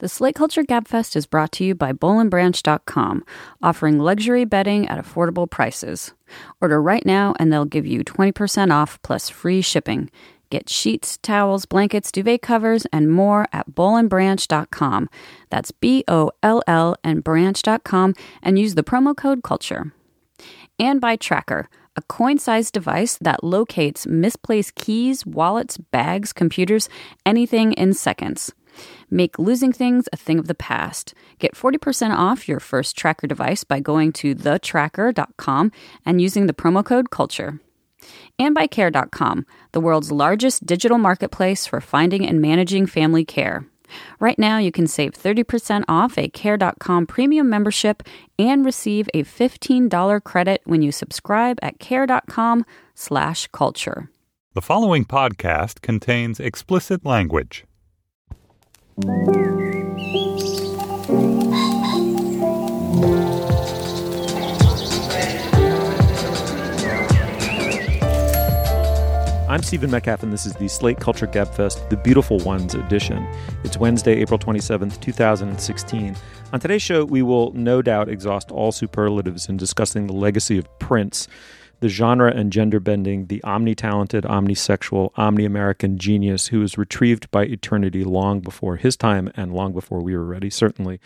The Slate Culture Gabfest is brought to you by BollandBranch.com, offering luxury bedding at affordable prices. Order right now and they'll give you 20% off plus free shipping. Get sheets, towels, blankets, duvet covers, and more at BollandBranch.com. That's B O L L and branch.com and use the promo code CULTURE. And by Tracker, a coin sized device that locates misplaced keys, wallets, bags, computers, anything in seconds. Make losing things a thing of the past. Get 40% off your first tracker device by going to thetracker.com and using the promo code CULTURE. And by Care.com, the world's largest digital marketplace for finding and managing family care. Right now, you can save 30% off a Care.com premium membership and receive a $15 credit when you subscribe at Care.com slash culture. The following podcast contains explicit language. I'm Stephen Metcalf, and this is the Slate Culture Gabfest, the Beautiful Ones edition. It's Wednesday, April 27th, 2016. On today's show, we will no doubt exhaust all superlatives in discussing the legacy of Prince, the genre and gender bending, the omni talented, omnisexual, omni American genius who was retrieved by eternity long before his time and long before we were ready, certainly.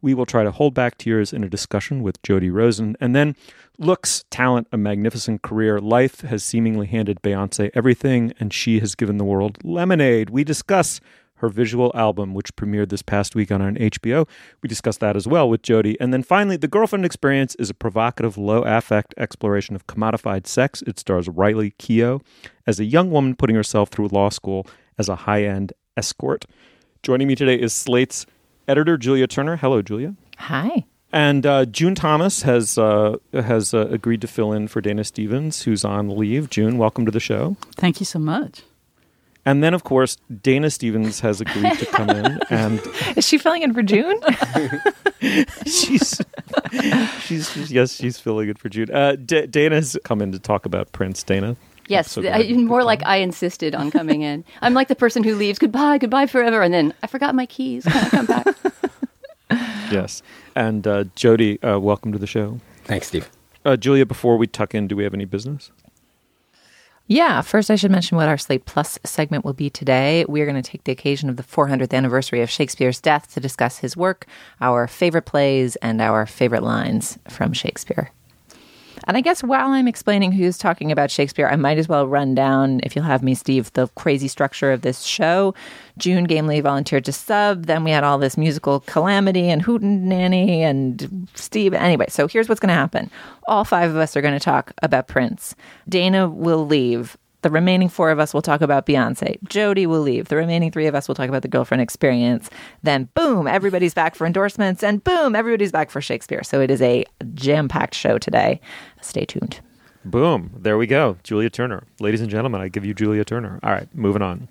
We will try to hold back tears in a discussion with Jody Rosen. And then looks, talent, a magnificent career. Life has seemingly handed Beyonce everything, and she has given the world lemonade. We discuss her visual album, which premiered this past week on HBO. We discussed that as well with Jody. And then finally, The Girlfriend Experience is a provocative, low affect exploration of commodified sex. It stars Riley Keough as a young woman putting herself through law school as a high end escort. Joining me today is Slate's editor Julia Turner. Hello, Julia. Hi. And uh, June Thomas has uh, has uh, agreed to fill in for Dana Stevens, who's on leave. June, welcome to the show. Thank you so much. And then, of course, Dana Stevens has agreed to come in. And is she filling in for June? she's, she's, she's yes, she's filling in for June. Uh, D- Dana's come in to talk about Prince. Dana. Yes, so I, more like I insisted on coming in. I'm like the person who leaves, goodbye, goodbye forever, and then I forgot my keys. Can I come back? yes. And uh, Jody, uh, welcome to the show. Thanks, Steve. Uh, Julia, before we tuck in, do we have any business? Yeah, first I should mention what our Slate Plus segment will be today. We are going to take the occasion of the 400th anniversary of Shakespeare's death to discuss his work, our favorite plays, and our favorite lines from Shakespeare. And I guess while I'm explaining who's talking about Shakespeare, I might as well run down, if you'll have me, Steve, the crazy structure of this show. June gamely volunteered to sub. Then we had all this musical calamity and hootenanny and Steve. Anyway, so here's what's going to happen. All five of us are going to talk about Prince. Dana will leave. The remaining four of us will talk about Beyonce. Jody will leave. The remaining three of us will talk about the girlfriend experience. Then, boom, everybody's back for endorsements, and boom, everybody's back for Shakespeare. So it is a jam packed show today. Stay tuned. Boom. There we go. Julia Turner. Ladies and gentlemen, I give you Julia Turner. All right, moving on.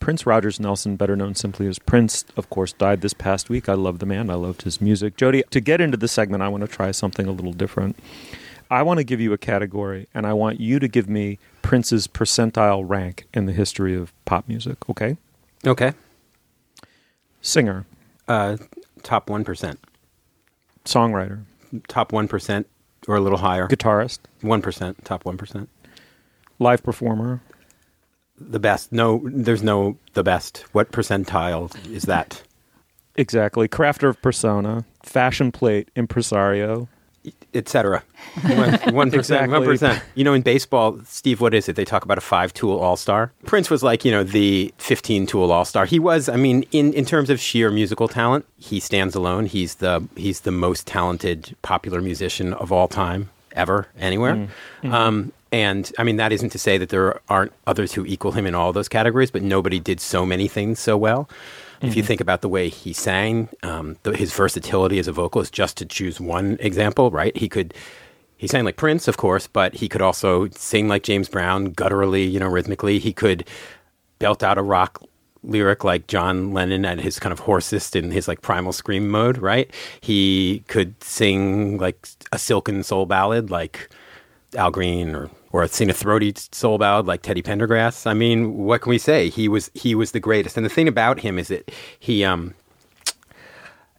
Prince Rogers Nelson, better known simply as Prince, of course, died this past week. I love the man. I loved his music. Jody, to get into the segment, I want to try something a little different. I want to give you a category, and I want you to give me Prince's percentile rank in the history of pop music. Okay. Okay. Singer. Uh, top one percent. Songwriter. Top one percent or a little higher. Guitarist. One percent. Top one percent. Live performer. The best. No, there's no the best. What percentile is that? Exactly. Crafter of persona. Fashion plate. Impresario etc. One percent, one percent. You know, in baseball, Steve, what is it? They talk about a five-tool All-Star. Prince was like, you know, the fifteen-tool All-Star. He was, I mean, in in terms of sheer musical talent, he stands alone. He's the he's the most talented popular musician of all time ever anywhere. Mm-hmm. Um, and I mean, that isn't to say that there aren't others who equal him in all those categories, but nobody did so many things so well. If you mm-hmm. think about the way he sang, um, the, his versatility as a vocalist, just to choose one example, right? He could he sang like Prince, of course, but he could also sing like James Brown, gutturally, you know, rhythmically. He could belt out a rock lyric like John Lennon at his kind of hoarsest in his like primal scream mode, right? He could sing like a silken soul ballad like Al Green or or seen a throaty soul ballad like Teddy Pendergrass. I mean, what can we say? He was he was the greatest. And the thing about him is that he um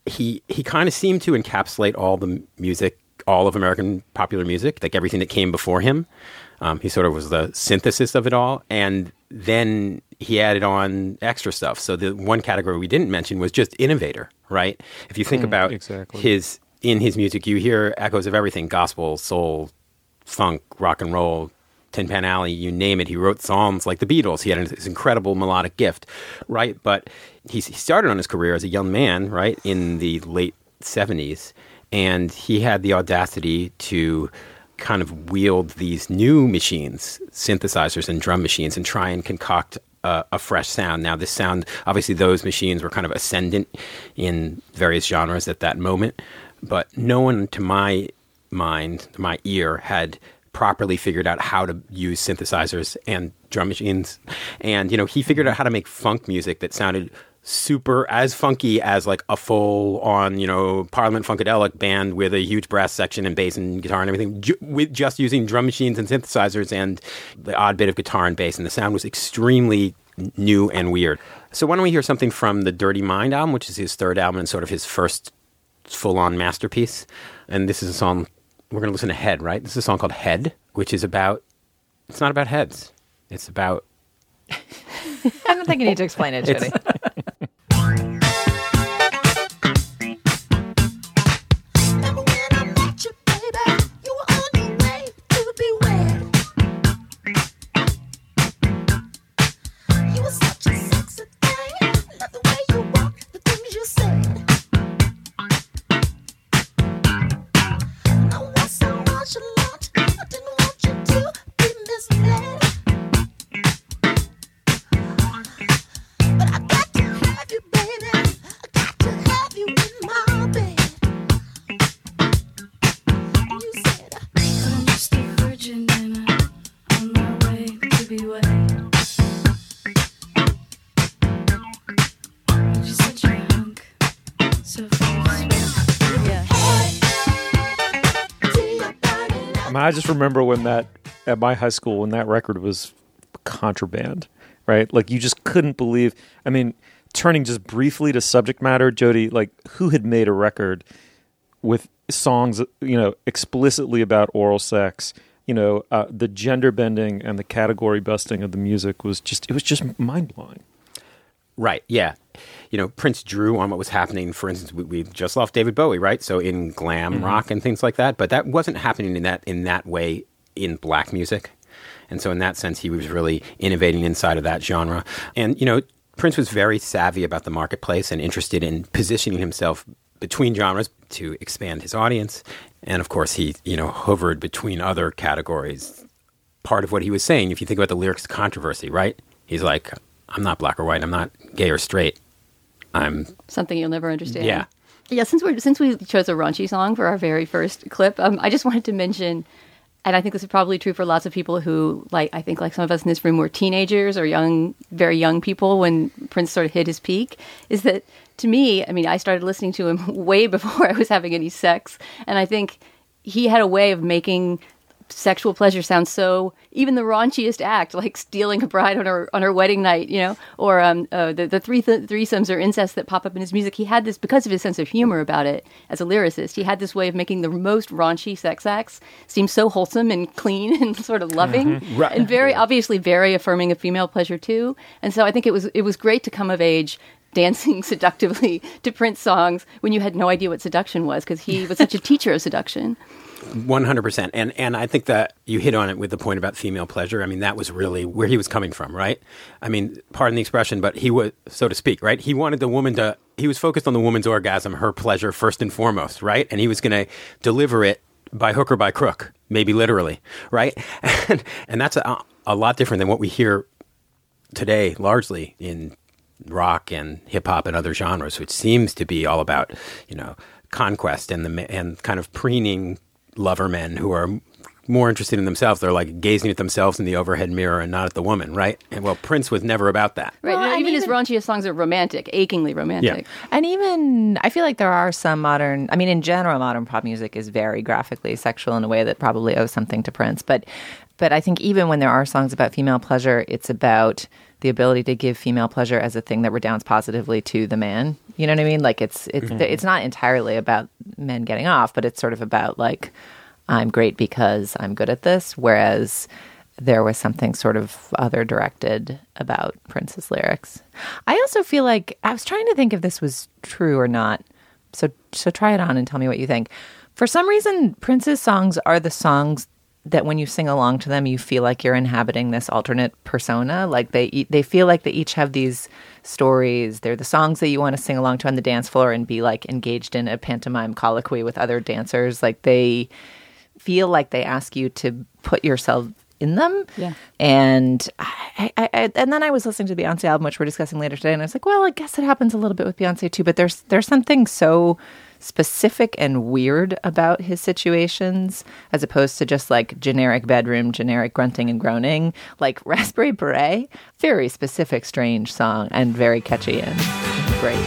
he he kind of seemed to encapsulate all the music, all of American popular music, like everything that came before him. Um, he sort of was the synthesis of it all, and then he added on extra stuff. So the one category we didn't mention was just innovator, right? If you think Mm, about exactly. his in his music, you hear echoes of everything: gospel, soul, funk, rock and roll, Tin Pan Alley, you name it. He wrote songs like the Beatles. He had this incredible melodic gift, right? But he, he started on his career as a young man, right, in the late 70s. And he had the audacity to kind of wield these new machines, synthesizers and drum machines, and try and concoct a, a fresh sound. Now, this sound, obviously, those machines were kind of ascendant in various genres at that moment, but no one, to my mind, my ear, had properly figured out how to use synthesizers and drum machines. And, you know, he figured out how to make funk music that sounded super as funky as like a full on, you know, Parliament Funkadelic band with a huge brass section and bass and guitar and everything, ju- with just using drum machines and synthesizers and the odd bit of guitar and bass. And the sound was extremely new and weird. So why don't we hear something from the Dirty Mind album, which is his third album and sort of his first full on masterpiece. And this is a song we're going to listen to Head, right? This is a song called Head, which is about, it's not about heads. It's about, I don't think you need to explain it, Jody. I, just remember when that at my high school when that record was contraband, right? Like you just couldn't believe. I mean, turning just briefly to subject matter, Jody, like who had made a record with songs, you know, explicitly about oral sex? You know, uh, the gender bending and the category busting of the music was just it was just mind blowing. right, yeah. You know, Prince drew on what was happening. For instance, we, we just lost David Bowie, right? So in glam mm-hmm. rock and things like that. But that wasn't happening in that in that way in black music. And so in that sense, he was really innovating inside of that genre. And, you know, Prince was very savvy about the marketplace and interested in positioning himself between genres to expand his audience. And of course, he, you know, hovered between other categories. Part of what he was saying, if you think about the lyrics controversy, right? He's like, I'm not black or white. I'm not gay or straight. I'm, Something you'll never understand. yeah. Yeah, since we since we chose a raunchy song for our very first clip, um, I just wanted to mention, and I think this is probably true for lots of people who like I think like some of us in this room were teenagers or young, very young people when Prince sort of hit his peak. Is that to me? I mean, I started listening to him way before I was having any sex, and I think he had a way of making sexual pleasure sounds so even the raunchiest act like stealing a bride on her on her wedding night you know or um, uh, the, the three th- threesomes or incest that pop up in his music he had this because of his sense of humor about it as a lyricist he had this way of making the most raunchy sex acts seem so wholesome and clean and sort of loving Right. and very obviously very affirming of female pleasure too and so i think it was it was great to come of age dancing seductively to Prince songs when you had no idea what seduction was because he was such a teacher of seduction. One hundred percent, and and I think that you hit on it with the point about female pleasure. I mean, that was really where he was coming from, right? I mean, pardon the expression, but he was, so to speak, right? He wanted the woman to. He was focused on the woman's orgasm, her pleasure first and foremost, right? And he was going to deliver it by hook or by crook, maybe literally, right? And and that's a, a lot different than what we hear today, largely in rock and hip hop and other genres, which seems to be all about you know conquest and the and kind of preening lover men who are more interested in themselves. They're like gazing at themselves in the overhead mirror and not at the woman, right? And well, Prince was never about that. Right. Well, and and even, his even- raunchiest songs are romantic, achingly romantic. Yeah. And even I feel like there are some modern I mean in general modern pop music is very graphically sexual in a way that probably owes something to Prince but but I think even when there are songs about female pleasure it's about the ability to give female pleasure as a thing that redounds positively to the man. You know what I mean? Like it's it's mm-hmm. it's not entirely about men getting off, but it's sort of about like I'm great because I'm good at this. Whereas there was something sort of other directed about Prince's lyrics. I also feel like I was trying to think if this was true or not. So so try it on and tell me what you think. For some reason, Prince's songs are the songs that when you sing along to them, you feel like you're inhabiting this alternate persona. Like they they feel like they each have these stories. They're the songs that you want to sing along to on the dance floor and be like engaged in a pantomime colloquy with other dancers. Like they feel like they ask you to put yourself in them. Yeah. And I, I, I and then I was listening to the Beyonce album, which we're discussing later today, and I was like, well, I guess it happens a little bit with Beyonce too. But there's there's something so specific and weird about his situations as opposed to just like generic bedroom, generic grunting and groaning. Like Raspberry Beret, very specific, strange song and very catchy and great.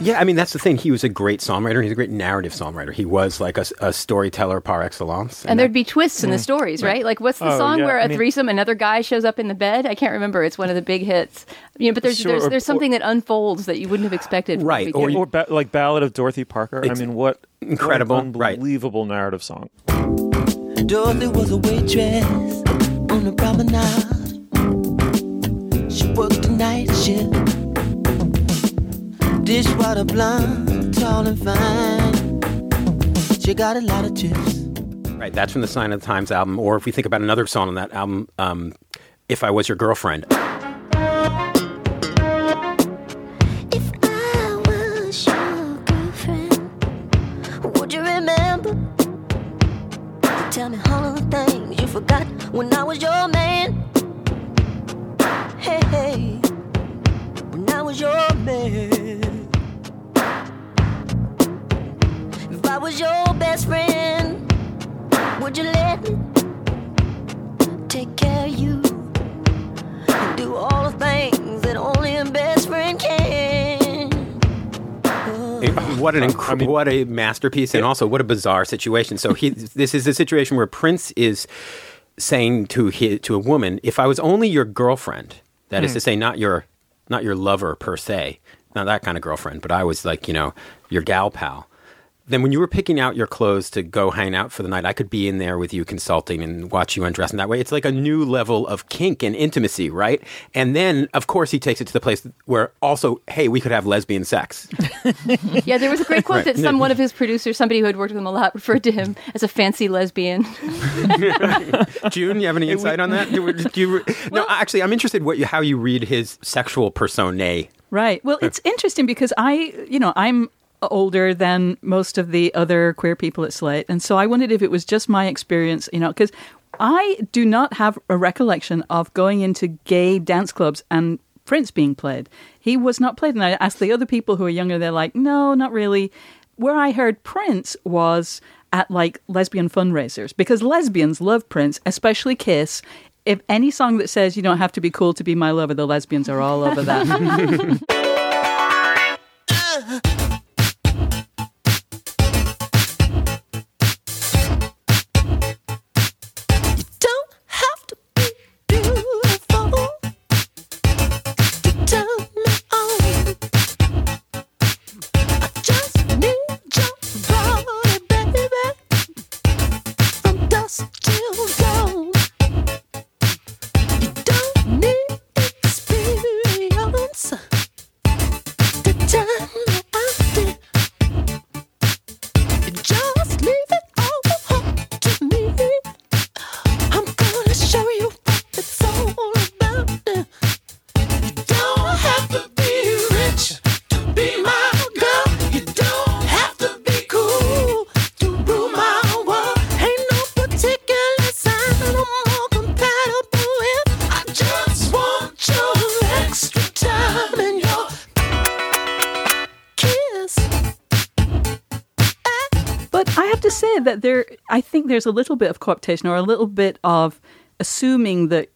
Yeah, I mean that's the thing. He was a great songwriter. He's a great narrative songwriter. He was like a, a storyteller par excellence. And there'd be twists in the mm. stories, right? Like, what's the Oh, song yeah, where a I mean- threesome, another guy shows up in the bed? I can't remember. It's one of the big hits. You know, but there's Sure, there's, or- something that unfolds that you wouldn't have expected. Right, or or ba- like Ballad of Dorothy Parker. I mean, what incredible, what an right. unbelievable narrative song. Dorothy was a waitress on the promenade. She worked the night shift. Dishwater blonde, tall and fine. She got a lot of chips. Right, that's from the Sign of the Times album. Or if we think about another song on that album, um, "If I Was Your Girlfriend." I mean- what a masterpiece, and also what a bizarre situation. So he, this is a situation where Prince is saying to his, to a woman, "If I was only your girlfriend, that is to hmm. say, not your not your lover per se, not that kind of girlfriend, but I was like, you know, your gal pal." Then when you were picking out your clothes to go hang out for the night, I could be in there with you consulting and watch you undress in that way. It's like a new level of kink and intimacy, right? And then, of course, he takes it to the place where also, hey, we could have lesbian sex. yeah, there was a great quote that some one of his producers, somebody who had worked with him a lot, referred to him as a fancy lesbian. June, you have any insight on that? Do, do you, no, actually, I'm interested what you, how you read his sexual persona. Right. Well, it's interesting because I, you know, I'm older than most of the other queer people at Slate. And so I wondered if it was just my experience, you know, because I do not have a recollection of going into gay dance clubs and Prince being played. He was not played. And I asked the other people who are younger, they're like, no, not really. Where I heard Prince was at like lesbian fundraisers because lesbians love Prince, especially Kiss. If any song that says you don't have to be cool to be my lover, the lesbians are all over that. there's a little bit of cooptation or a little bit of assuming that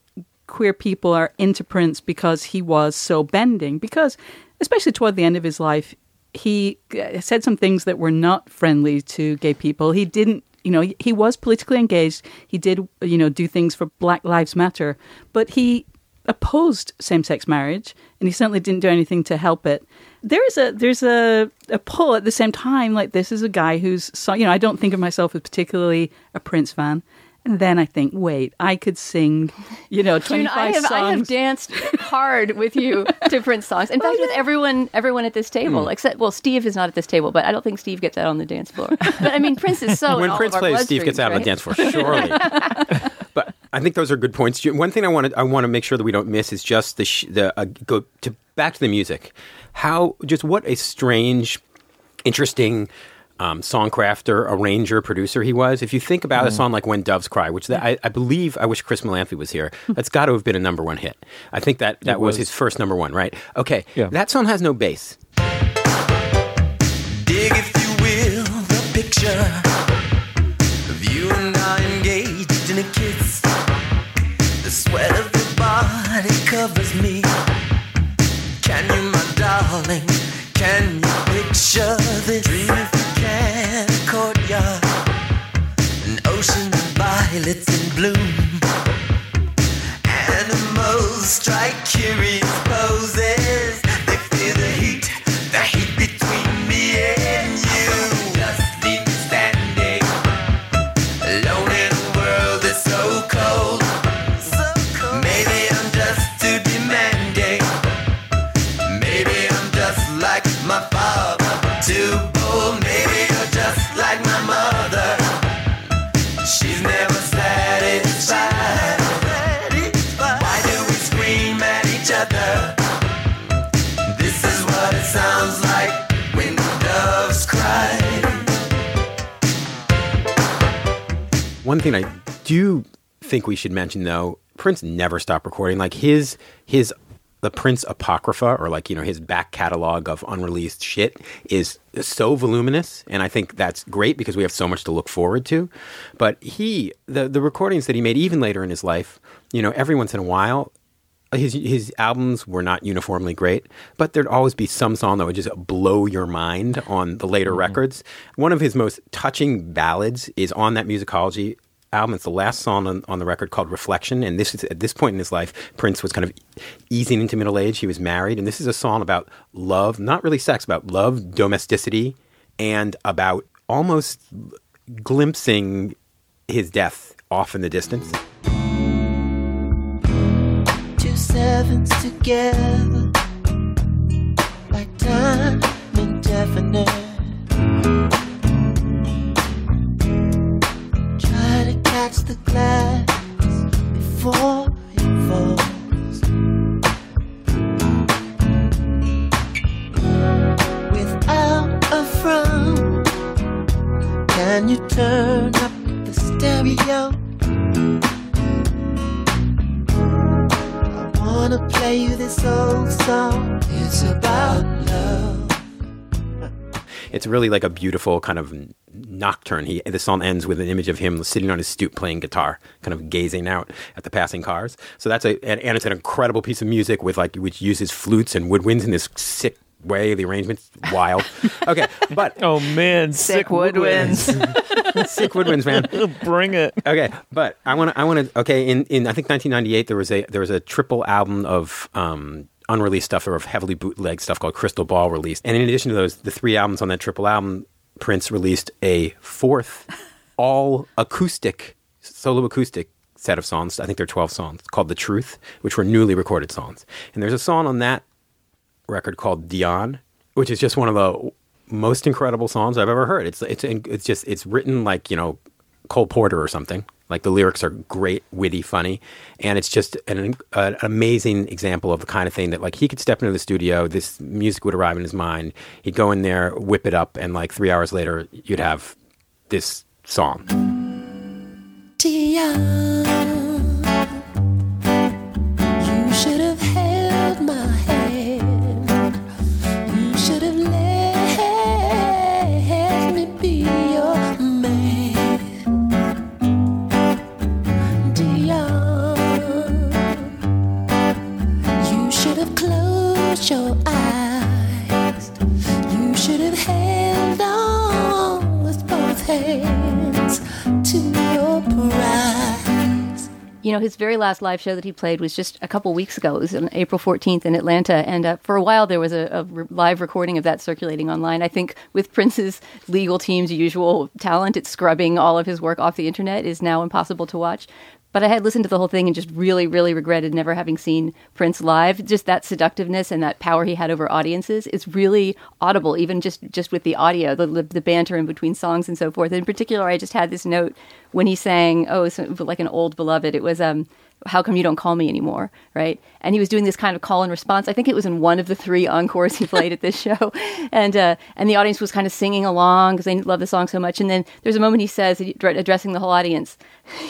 queer people are into Prince because he was so bending. Because, especially toward the end of his life, he uh, said some things that were not friendly to gay people. He didn't, you know, he was politically engaged. He did, you know, do things for Black Lives Matter, but he opposed same-sex marriage, and he certainly didn't do anything to help it. There is a there's a a pull at the same time. Like this is a guy who's so you know I don't think of myself as particularly a Prince fan, and then I think wait I could sing you know twenty June, i've songs. I have danced hard with you to Prince songs. In oh, fact, with everyone, everyone at this table, hmm. except well, Steve is not at this table, but I don't think Steve gets out on the dance floor. But I mean, Prince is so. in when all Prince of our plays, Steve gets bloodstreams, out on the dance floor, surely. But I think those are good points. One thing I want to I want to make sure that we don't miss is just the sh- the uh, go to back to the music. How just what a strange, interesting. Um, songcrafter, arranger, producer he was. If you think about a Mm. song like "When Doves Cry," which that, I, I believe, I wish Chris Molanphy was here. That's got to have been a number one hit. I think that that was. was. his first number one, right? Okay, Yeah. that song has no bass. Dig, if you will, the picture covers me. Can you, my darling? Can you picture this? Dream if you can, a courtyard, an ocean of violets in bloom. Animals strike curious poses. Thing I do think we should mention, though, Prince never stopped recording. Like his his the Prince apocrypha, or like you know his back catalog of unreleased shit, is so voluminous, and I think that's great because we have so much to look forward to. But he the the recordings that he made even later in his life, you know, every once in a while. His his albums were not uniformly great, but there'd always be some song that would just blow your mind on the later mm-hmm. records. One of his most touching ballads is on that musicology album. It's the last song on, on the record called Reflection. And this is at this point in his life, Prince was kind of easing into middle age. He was married, and this is a song about love, not really sex, about love, domesticity, and about almost glimpsing his death off in the distance. Two sevens together, like time indefinite. Catch the glass before it falls. Without a frown, can you turn up the stereo? I wanna play you this old song. It's about love. It's really like a beautiful kind of nocturne. He the song ends with an image of him sitting on his stoop playing guitar, kind of gazing out at the passing cars. So that's a and, and it's an incredible piece of music with like which uses flutes and woodwinds in this sick way. The arrangement's wild. Okay, but Oh man, Sick woodwinds. sick woodwinds, man. Bring it. Okay, but I want to. I want to. Okay, in, in I think 1998 there was a there was a triple album of um, unreleased stuff or heavily bootleg stuff called Crystal Ball released, and in addition to those, the three albums on that triple album, Prince released a fourth all acoustic solo acoustic set of songs. I think there are 12 songs called The Truth, which were newly recorded songs, and there's a song on that record called Dionne, which is just one of the most incredible songs I've ever heard. It's it's it's just it's written like you know Cole Porter or something. Like the lyrics are great, witty, funny, and it's just an, an amazing example of the kind of thing that like he could step into the studio, this music would arrive in his mind, he'd go in there, whip it up, and like three hours later, you'd have this song. You know, his very last live show that he played was just a couple weeks ago. It was on April 14th in Atlanta. And uh, for a while, there was a, a re- live recording of that circulating online. I think with Prince's legal team's usual talent, it's scrubbing all of his work off the internet is now impossible to watch. But I had listened to the whole thing and just really, really regretted never having seen Prince live. Just that seductiveness and that power he had over audiences is really audible, even just just with the audio, the the banter in between songs and so forth. In particular, I just had this note when he sang, "Oh, it's like an old beloved." It was um, "How come you don't call me anymore?" Right? And he was doing this kind of call and response. I think it was in one of the three encores he played at this show, and uh, and the audience was kind of singing along because they love the song so much. And then there's a moment he says, addressing the whole audience,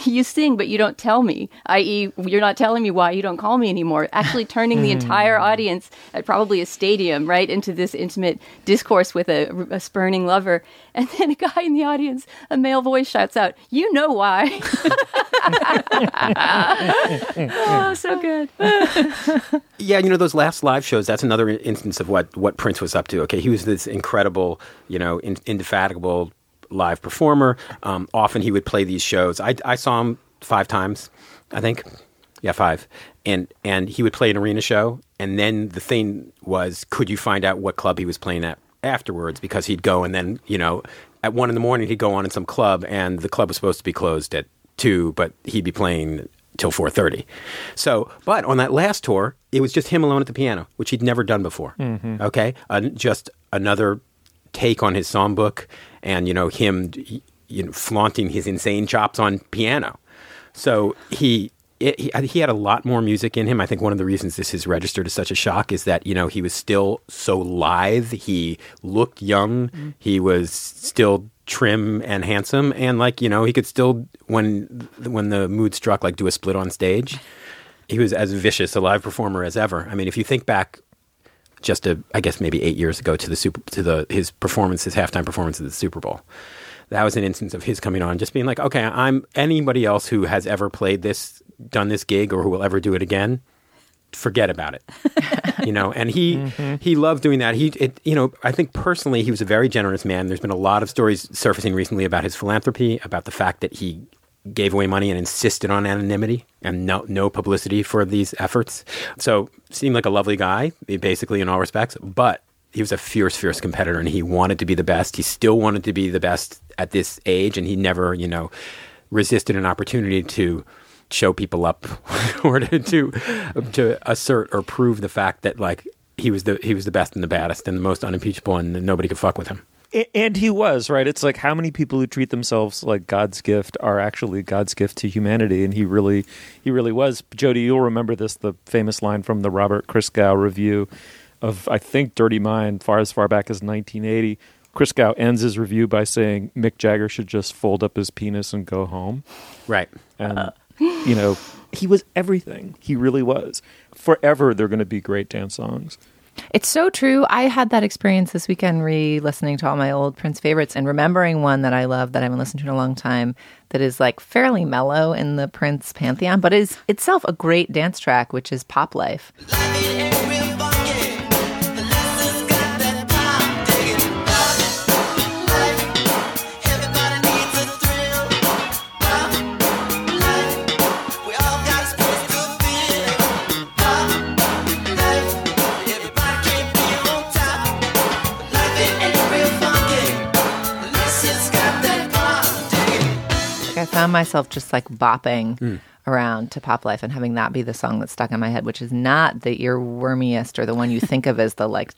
"You sing, but you don't tell me. I.e., you're not telling me why you don't call me anymore." Actually, turning the entire audience at probably a stadium right into this intimate discourse with a, a spurning lover. And then a guy in the audience, a male voice shouts out, "You know why?" oh, so good. Yeah, you know those last live shows. That's another instance of what what Prince was up to. Okay, he was this incredible, you know, in, indefatigable live performer. Um, often he would play these shows. I, I saw him five times, I think. Yeah, five. And and he would play an arena show, and then the thing was, could you find out what club he was playing at afterwards? Because he'd go, and then you know, at one in the morning he'd go on in some club, and the club was supposed to be closed at two, but he'd be playing till 4.30 so but on that last tour it was just him alone at the piano which he'd never done before okay uh, just another take on his songbook and you know him you know flaunting his insane chops on piano so he it, he, he had a lot more music in him. I think one of the reasons this is registered as such a shock is that you know he was still so lithe. He looked young. He was still trim and handsome, and like you know he could still when when the mood struck like do a split on stage. He was as vicious a live performer as ever. I mean, if you think back just a, I guess maybe eight years ago to the super to the his performance, his halftime performance at the Super Bowl. That was an instance of his coming on, just being like, okay, I'm anybody else who has ever played this, done this gig, or who will ever do it again. Forget about it, you know. And he mm-hmm. he loved doing that. He, it, you know, I think personally he was a very generous man. There's been a lot of stories surfacing recently about his philanthropy, about the fact that he gave away money and insisted on anonymity and no, no publicity for these efforts. So seemed like a lovely guy, basically in all respects, but he was a fierce, fierce competitor and he wanted to be the best. He still wanted to be the best at this age and he never, you know, resisted an opportunity to show people up or to, to to assert or prove the fact that like he was the he was the best and the baddest and the most unimpeachable and nobody could fuck with him. And he was right. It's like how many people who treat themselves like God's gift are actually God's gift to humanity, and he really, he really was. Jody, you'll remember this: the famous line from the Robert Christgau review of I think Dirty Mind, far as far back as 1980. Christgau ends his review by saying Mick Jagger should just fold up his penis and go home. Right. And uh, you know, he was everything. He really was. Forever, they're going to be great dance songs. It's so true. I had that experience this weekend re listening to all my old Prince favorites and remembering one that I love that I haven't listened to in a long time that is like fairly mellow in the Prince pantheon, but is itself a great dance track, which is Pop Life. Found myself just like bopping hmm. around to Pop Life and having that be the song that stuck in my head, which is not the earwormiest or the one you think of as the like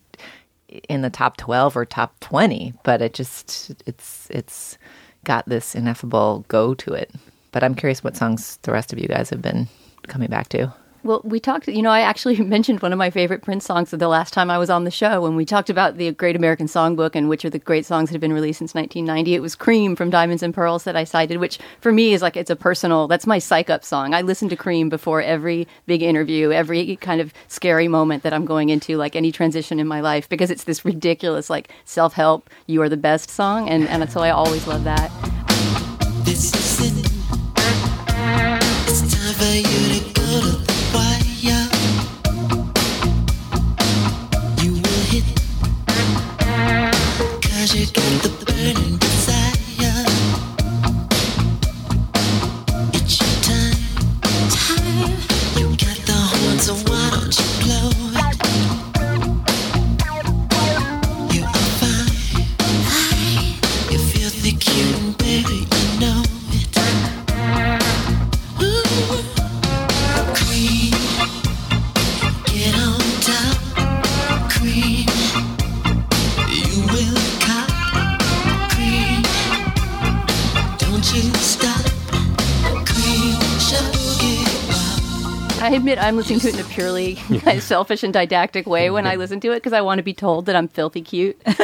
in the top 12 or top 20, but it just it's it's got this ineffable go to it. But I'm curious what songs the rest of you guys have been coming back to. Well, we talked, you know, I actually mentioned one of my favorite Prince songs the last time I was on the show when we talked about the Great American Songbook and which are the great songs that have been released since 1990. It was Cream from Diamonds and Pearls that I cited, which for me is like, it's a personal, that's my psych up song. I listen to Cream before every big interview, every kind of scary moment that I'm going into, like any transition in my life, because it's this ridiculous, like self help, you are the best song. And, and so I always love that. You got the I admit I'm listening to it in a purely kind of selfish and didactic way when I listen to it because I want to be told that I'm filthy cute. but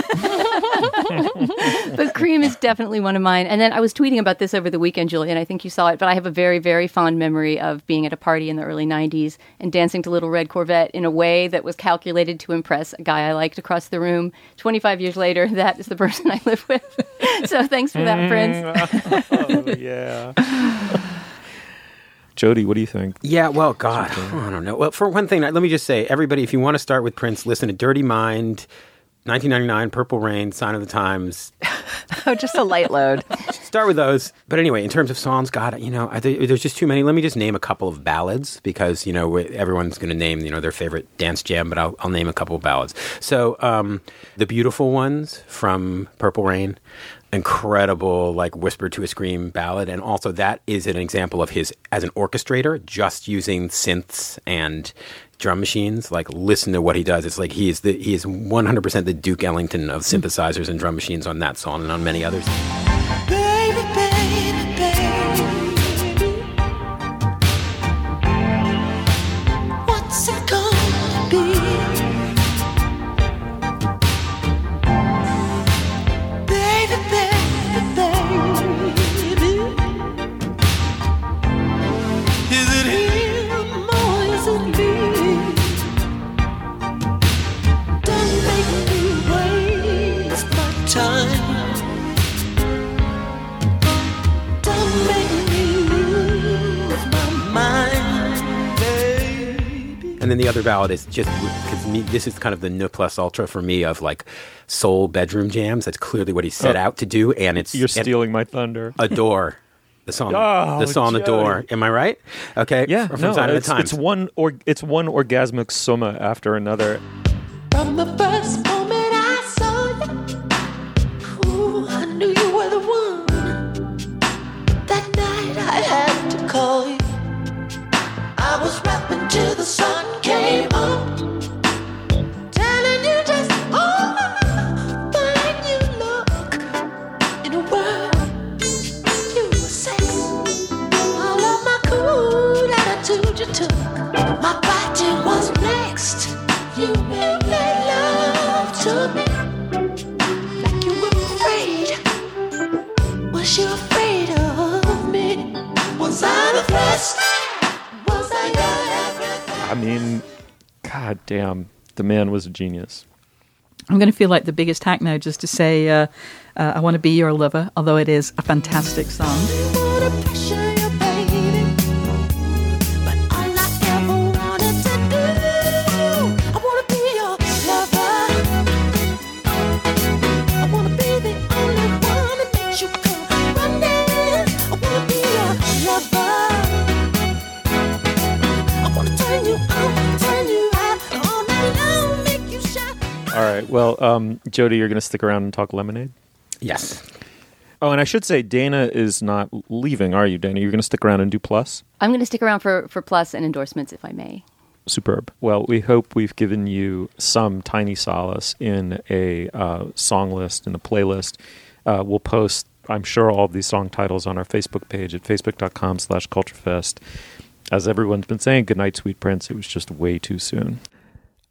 Cream is definitely one of mine. And then I was tweeting about this over the weekend, Julian. I think you saw it, but I have a very, very fond memory of being at a party in the early 90s and dancing to Little Red Corvette in a way that was calculated to impress a guy I liked across the room. 25 years later, that is the person I live with. so thanks for that, Prince. Mm, oh, yeah. Jody, what do you think? Yeah, well, God, I don't know. Well, for one thing, let me just say, everybody, if you want to start with Prince, listen to Dirty Mind, 1999, Purple Rain, Sign of the Times. Oh, just a light load. Start with those. But anyway, in terms of songs, God, you know, I there's just too many. Let me just name a couple of ballads because you know everyone's going to name you know their favorite dance jam, but I'll, I'll name a couple of ballads. So, um, the beautiful ones from Purple Rain, incredible like whisper to a scream ballad, and also that is an example of his as an orchestrator, just using synths and drum machines. Like, listen to what he does. It's like he is the he is 100 percent the Duke Ellington of hmm. synthesizers and drum machines on that song and on many others. And then the other ballad is just because me, this is kind of the ne plus ultra for me of like soul bedroom jams. That's clearly what he set Oh. out to do, and it's You're and stealing my thunder. adore the song. Oh, the song Jody. adore. Am I right? Okay. Yeah, From no, Sign of it's, the Times. it's one or it's one orgasmic summa after another. From the first moment I saw you, ooh, I knew you were the one. That night I had to call you. I was rapping till the sun you took. My body was next. You made love to me like you were afraid. Was you afraid of me? Was I the first? Was I your everything? I mean, god damn, the man was a genius. I'm going to feel like the biggest hack now just to say, uh, uh, I want to be your lover, although it is a fantastic song. Right, well, um, Jody, you're going to stick around and talk lemonade. yes. Oh, and I should say, Dana is not leaving, are you, Dana? You're going to stick around and do plus. I'm going to stick around for, for plus and endorsements if I may. Superb. Well, we hope we've given you some tiny solace in a uh, song list and a playlist. Uh, we'll post, I'm sure, all of these song titles on our Facebook page at facebook.com slash culturefest. As everyone's been saying, good night, sweet prince. It was just way too soon.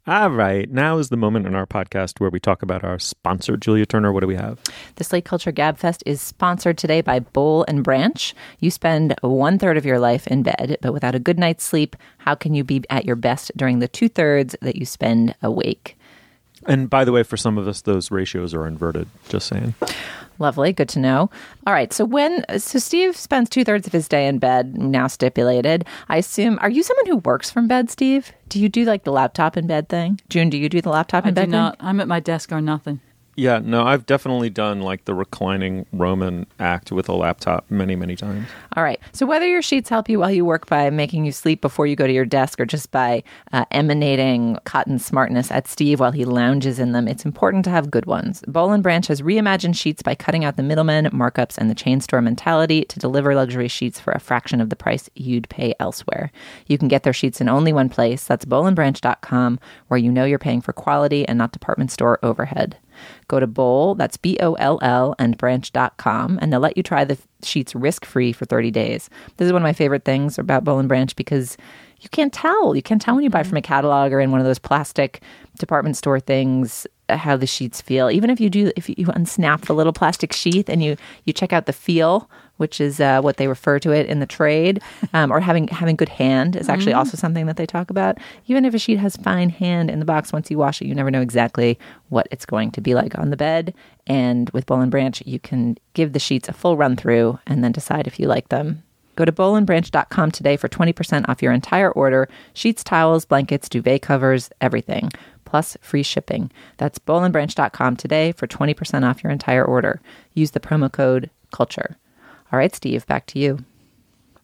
All right, now is the moment in our podcast where we talk about our sponsor, Julia Turner. What do we have? The Slate Culture Gabfest is sponsored today by Boll and Branch. You spend one third of your life in bed, but without a good night's sleep, how can you be at your best during the two thirds that you spend awake? And by the way, for some of us, those ratios are inverted. Just saying. Lovely, good to know. All right, so when so Steve spends two thirds of his day in bed, now stipulated. I assume. Are you someone who works from bed, Steve? Do you do like the laptop in bed thing? June, do you do the laptop in I in do bed? not. I'm at my desk or nothing. Yeah, no, I've definitely done like the reclining Roman act with a laptop many, many times. All right. So whether your sheets help you while you work by making you sleep before you go to your desk or just by uh, emanating cotton smartness at Steve while he lounges in them, it's important to have good ones. Boll and Branch has reimagined sheets by cutting out the middlemen, markups, and the chain store mentality to deliver luxury sheets for a fraction of the price you'd pay elsewhere. You can get their sheets in only one place. That's bollandbranch.com, where you know you're paying for quality and not department store overhead. Go to Boll, that's B O L L, and branch.com, and they'll let you try the sheets risk free for 30 days. This is one of my favorite things about Boll and Branch because you can't tell. You can't tell when you buy from a catalog or in one of those plastic department store things uh, how the sheets feel. Even if you do, if you unsnap the little plastic sheath and you you check out the feel, which is uh, what they refer to it in the trade, um, or having having good hand is actually also something that they talk about. Even if a sheet has fine hand in the box, once you wash it, you never know exactly what it's going to be like on the bed. And with Boll and Branch, you can give the sheets a full run through and then decide if you like them. Go to bollandbranch.com today for 20% off your entire order sheets, towels, blankets, duvet covers, everything, plus free shipping. That's bollandbranch.com today for 20% off your entire order. Use the promo code CULTURE. All right, Steve, back to you.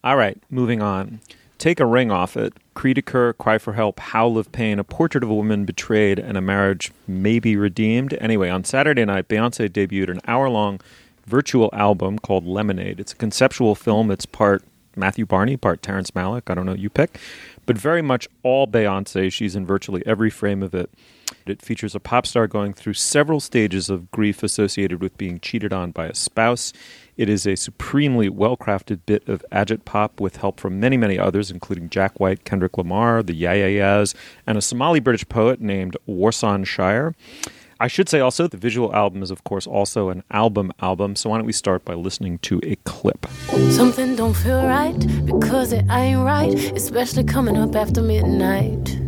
All right, moving on. Take a ring off it. Creediker, Cry for Help, Howl of Pain, a portrait of a woman betrayed, and a marriage maybe redeemed. Anyway, on Saturday night, Beyonce debuted an hour long virtual album called Lemonade. It's a conceptual film. It's part Matthew Barney, part Terrence Malick. I don't know, you pick. But very much all Beyonce. She's in virtually every frame of it. It features a pop star going through several stages of grief associated with being cheated on by a spouse. It is a supremely well crafted bit of agit pop with help from many, many others, including Jack White, Kendrick Lamar, the Yeah Yeahs, and a Somali British poet named Warsan Shire. I should say also the visual album is, of course, also an album album. So why don't we start by listening to a clip? Something don't feel right because it ain't right, especially coming up after midnight.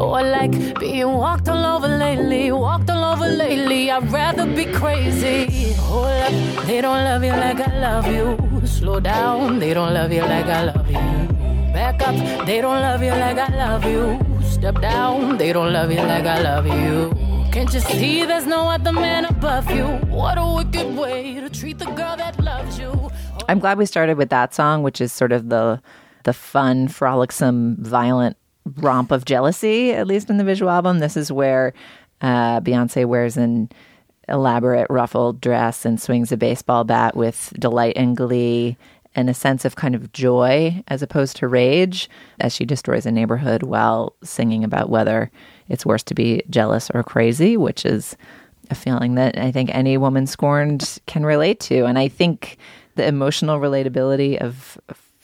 Oh, I like being walked all over lately, walked all over lately. I'd rather be crazy. Hold up, they don't love you like I love you. Slow down, they don't love you like I love you. Back up, they don't love you like I love you. Step down, they don't love you like I love you. Can't you see there's no other man above you? What a wicked way to treat the girl that loves you. I'm glad we started with that song, which is sort of the the fun, frolicsome, violent romp of jealousy. At least in the visual album, this is where uh, Beyonce wears an elaborate ruffled dress and swings a baseball bat with delight and glee and a sense of kind of joy as opposed to rage as she destroys a neighborhood while singing about whether it's worse to be jealous or crazy, which is a feeling that I think any woman scorned can relate to. And I think the emotional relatability of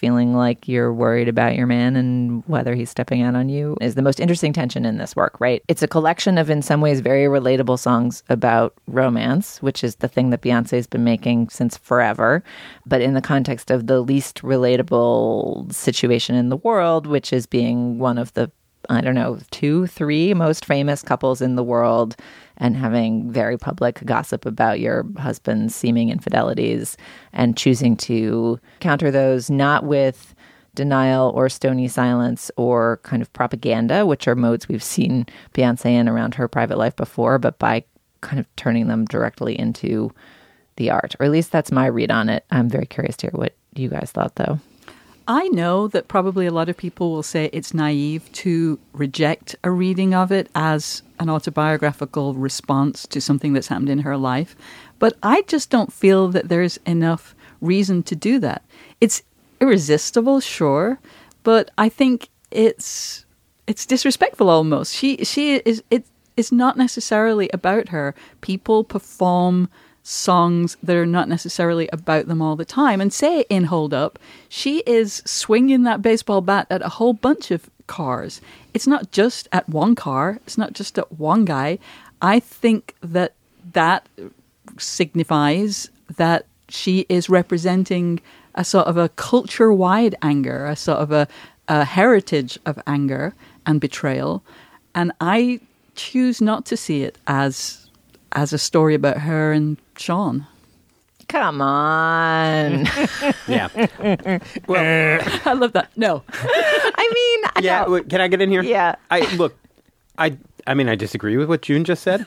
feeling like you're worried about your man and whether he's stepping out on you is the most interesting tension in this work, right? It's a collection of, in some ways, very relatable songs about romance, which is the thing that Beyonce's been making since forever, but in the context of the least relatable situation in the world, which is being one of the I don't know, two, three most famous couples in the world and having very public gossip about your husband's seeming infidelities and choosing to counter those not with denial or stony silence or kind of propaganda, which are modes we've seen Beyonce in around her private life before, but by kind of turning them directly into the art. Or at least that's my read on it. I'm very curious to hear what you guys thought, though. I know that probably a lot of people will say it's naive to reject a reading of it as an autobiographical response to something that's happened in her life, but I just don't feel that there's enough reason to do that. It's irresistible, sure, but I think it's it's disrespectful almost. She she is it's not necessarily about her. People perform songs that are not necessarily about them all the time. And say in Hold Up, she is swinging that baseball bat at a whole bunch of cars. It's not just at one car, it's not just at one guy. I think that that signifies that she is representing a sort of a culture wide anger, a sort of a, a heritage of anger and betrayal. And I choose not to see it as as a story about her and Sean. Come on. Yeah. well, I love that. No. I mean, yeah. no. wait, Can I get in here? Yeah. I look. I I mean, I disagree with what June just said.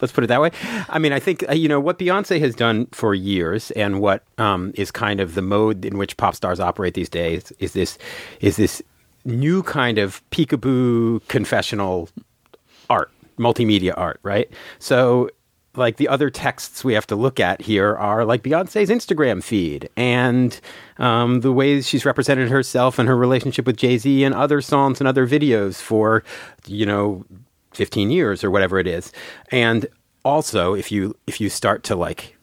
Let's put it that way. I mean, I think uh, you know what Beyonce has done for years, and what um, is kind of the mode in which pop stars operate these days is this is this new kind of peekaboo confessional art, multimedia art, right? So like the other texts we have to look at here are like Beyonce's Instagram feed and um, the ways she's represented herself and her relationship with Jay Z and other songs and other videos for, you know, 15 years or whatever it is. And also, if you if you start to like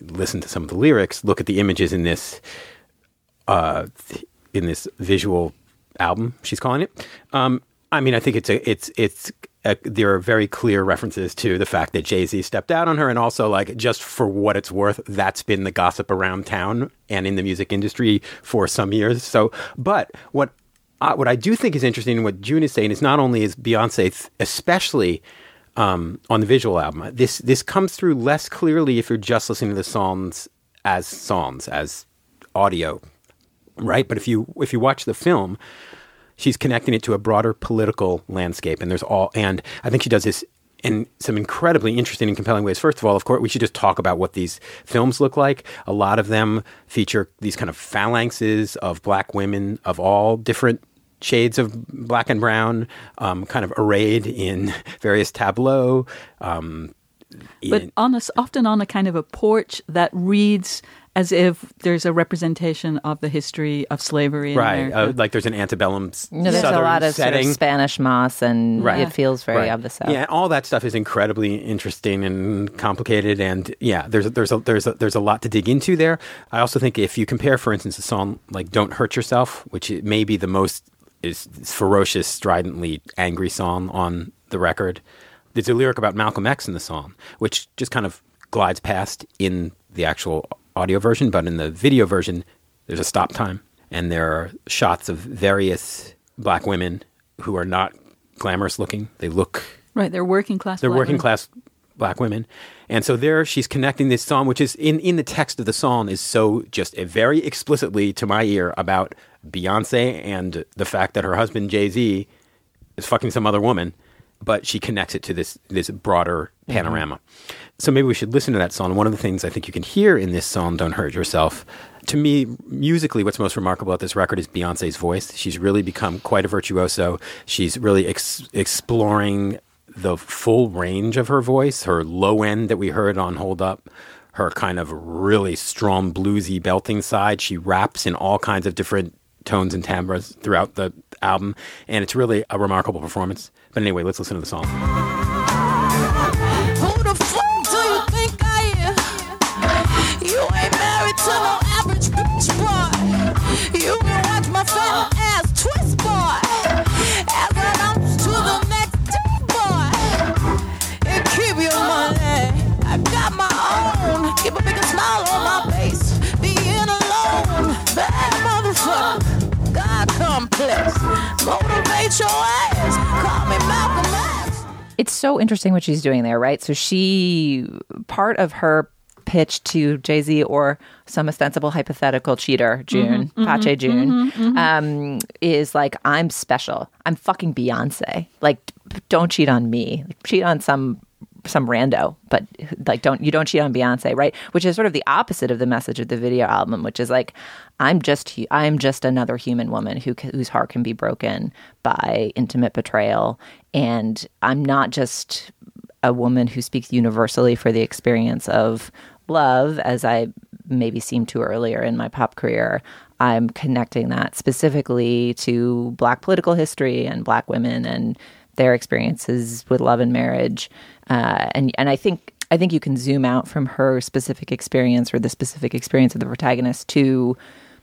listen to some of the lyrics, look at the images in this uh, in this visual album she's calling it. Um, I mean, I think it's a it's it's there are very clear references to the fact that Jay Z stepped out on her, and also like just for what it's worth, that's been the gossip around town and in the music industry for some years. So, but what what I do think is interesting, and what June is saying is not only is Beyonce, especially um, on the visual album, this this comes through less clearly if you're just listening to the songs as songs as audio, right? But if you if you watch the film, she's connecting it to a broader political landscape, and there's all and I think she does this in some incredibly interesting and compelling ways. First of all, of course, we should just talk about what these films look like. A lot of them feature these kind of phalanxes of black women of all different shades of black and brown, um, kind of arrayed in various tableaux. Um, but in- on a, often on a kind of a porch that reads as if there's a representation of the history of slavery in right, America. uh, like there's an antebellum s- No, there's southern a lot of sort of Spanish moss, and Right. it feels very Right. of the South. Yeah, all that stuff is incredibly interesting and complicated, and yeah, there's a, there's a, there's a, there's a lot to dig into there. I also think if you compare, for instance, a song like "Don't Hurt Yourself," which it may be the most is ferocious, stridently angry song on the record, there's a lyric about Malcolm X in the song, which just kind of glides past in the actual audio version, but in the video version, there's a stop time, and there are shots of various black women who are not glamorous looking. They look right, they're working class. they're working women. class black women. And so there she's connecting this song, which is in, in the text of the song is so just a very explicitly to my ear about Beyonce and the fact that her husband Jay Z is fucking some other woman, but she connects it to this this broader mm-hmm. panorama. So maybe we should listen to that song. One of the things I think you can hear in this song, "Don't Hurt Yourself," to me, musically, what's most remarkable about this record is Beyonce's voice. She's really become quite a virtuoso. She's really ex- exploring the full range of her voice, her low end that we heard on Hold Up, her kind of really strong bluesy belting side. She raps in all kinds of different tones and timbres throughout the album, and it's really a remarkable performance. But anyway, let's listen to the song. So interesting what she's doing there, right? So she part of her pitch to Jay Z or some ostensible hypothetical cheater, mm-hmm, June, mm-hmm, Pache mm-hmm, June, um, is like, I'm special. I'm fucking Beyonce. Like, don't cheat on me. Like, cheat on some some rando, but like don't you don't cheat on Beyonce, right? Which is sort of the opposite of the message of the video album, which is like I'm just I'm just another human woman who whose heart can be broken by intimate betrayal, and I'm not just a woman who speaks universally for the experience of love, as I maybe seemed to earlier in my pop career. I'm connecting that specifically to Black political history and Black women and their experiences with love and marriage. Uh, and and I think I think you can zoom out from her specific experience or the specific experience of the protagonist to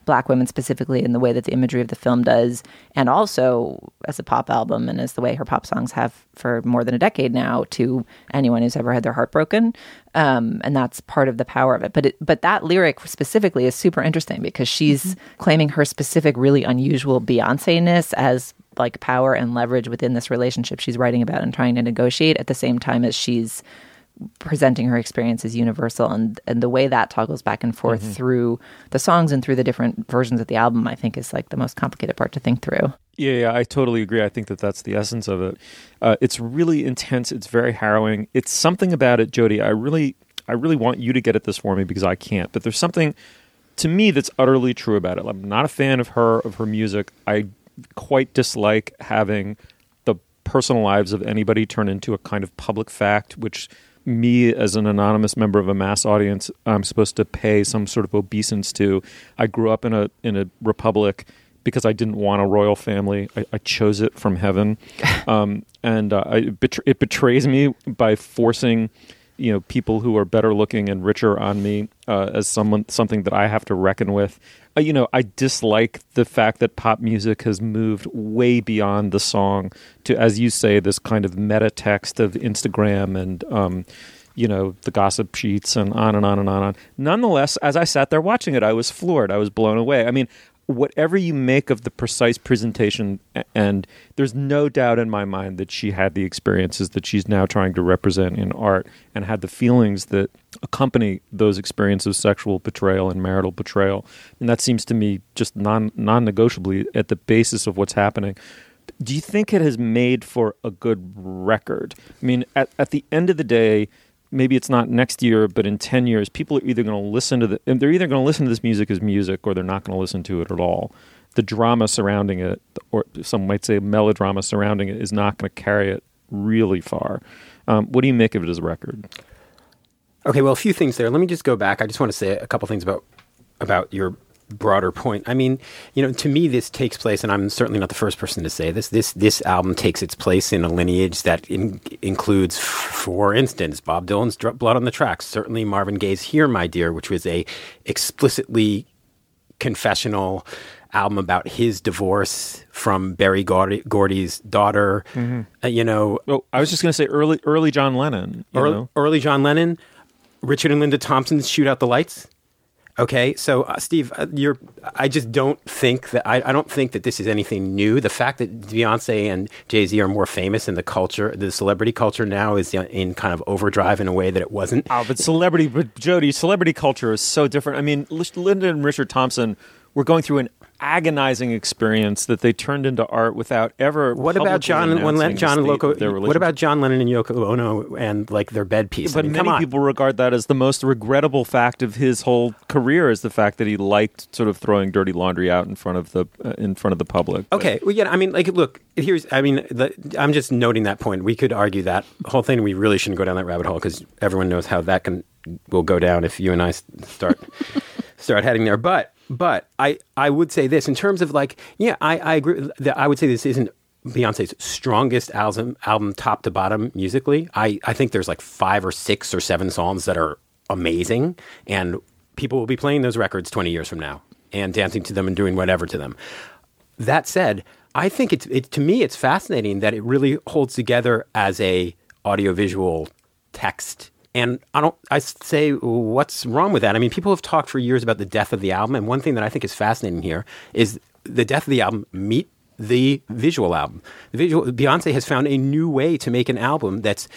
black women specifically in the way that the imagery of the film does. And also as a pop album and as the way her pop songs have for more than a decade now to anyone who's ever had their heart broken. Um, and that's part of the power of it. But it, but that lyric specifically is super interesting because she's claiming her specific really unusual beyonce-ness as like power and leverage within this relationship she's writing about and trying to negotiate at the same time as she's presenting her experience as universal and and the way that toggles back and forth through the songs and through the different versions of the album I think is like the most complicated part to think through. Yeah, yeah, I totally agree. I think that that's the essence of it. Uh, it's really intense. It's very harrowing. It's something about it, Jody. I really, I really want you to get at this for me because I can't. But there's something to me that's utterly true about it. I'm not a fan of her of her music. I quite dislike having the personal lives of anybody turn into a kind of public fact, which me as an anonymous member of a mass audience, I'm supposed to pay some sort of obeisance to. I grew up in a in a republic because I didn't want a royal family. I, I chose it from heaven, um, and uh, I, it, betr- it betrays me by forcing you know people who are better looking and richer on me uh, as someone something that I have to reckon with. Uh, you know, I dislike the fact that pop music has moved way beyond the song to, as you say, this kind of meta text of Instagram and. Um, you know the gossip sheets and on and on and on and on. Nonetheless, as I sat there watching it, I was floored. I was blown away. I mean, whatever you make of the precise presentation, and there's no doubt in my mind that she had the experiences that she's now trying to represent in art and had the feelings that accompany those experiences of sexual betrayal and marital betrayal. And that seems to me just non non negotiably at the basis of what's happening. Do you think it has made for a good record? I mean, at, at the end of the day, maybe it's not next year, but in 10 years, people are either going to listen to the, they're either going to listen to this music as music or they're not going to listen to it at all. The drama surrounding it, or some might say melodrama surrounding it, is not going to carry it really far. Um, what do you make of it as a record? Okay, well, a few things there. Let me just go back. I just want to say a couple things about about your broader point. I mean, you know, to me, this takes place, and I'm certainly not the first person to say this. This this album takes its place in a lineage that in, includes, for instance, Bob Dylan's "Blood on the Tracks," certainly Marvin Gaye's "Here, My Dear," which was a explicitly confessional album about his divorce from Berry Gordy, Gordy's daughter. Uh, you know, Oh, I was just going to say early, early John Lennon. You early, know? early John Lennon, Richard and Linda Thompson's "Shoot Out the Lights." Okay, so uh, Steve, uh, you're. I just don't think that I, I don't think that this is anything new. The fact that Beyonce and Jay Z are more famous in the culture, the celebrity culture now, is uh, in kind of overdrive in a way that it wasn't. Oh, but celebrity, but Jody, celebrity culture is so different. I mean, Linda and Richard Thompson were going through an agonizing experience that they turned into art without ever. What about John? When Len, John Loco, What about John Lennon and Yoko Ono and like their bed piece? I But mean, many people regard that as the most regrettable fact of his whole career is the fact that he liked sort of throwing dirty laundry out in front of the uh, in front of the public. But- Okay, well, yeah. I mean, like, look. Here's. I mean, the, I'm just noting that point. We could argue that whole thing. We really shouldn't go down that rabbit hole because everyone knows how that can will go down if you and I start start heading there. But but I I would say this in terms of like yeah I I agree that I would say this isn't Beyonce's strongest album album top to bottom musically. I I think there's like five or six or seven songs that are amazing and people will be playing those records 20 years from now and dancing to them and doing whatever to them. That said, I think it's it, to me it's fascinating that it really holds together as a audiovisual text. And I don't I say what's wrong with that? I mean, people have talked for years about the death of the album and one thing that I think is fascinating here is the death of the album meet the visual album. The visual Beyonce has found a new way to make an album that's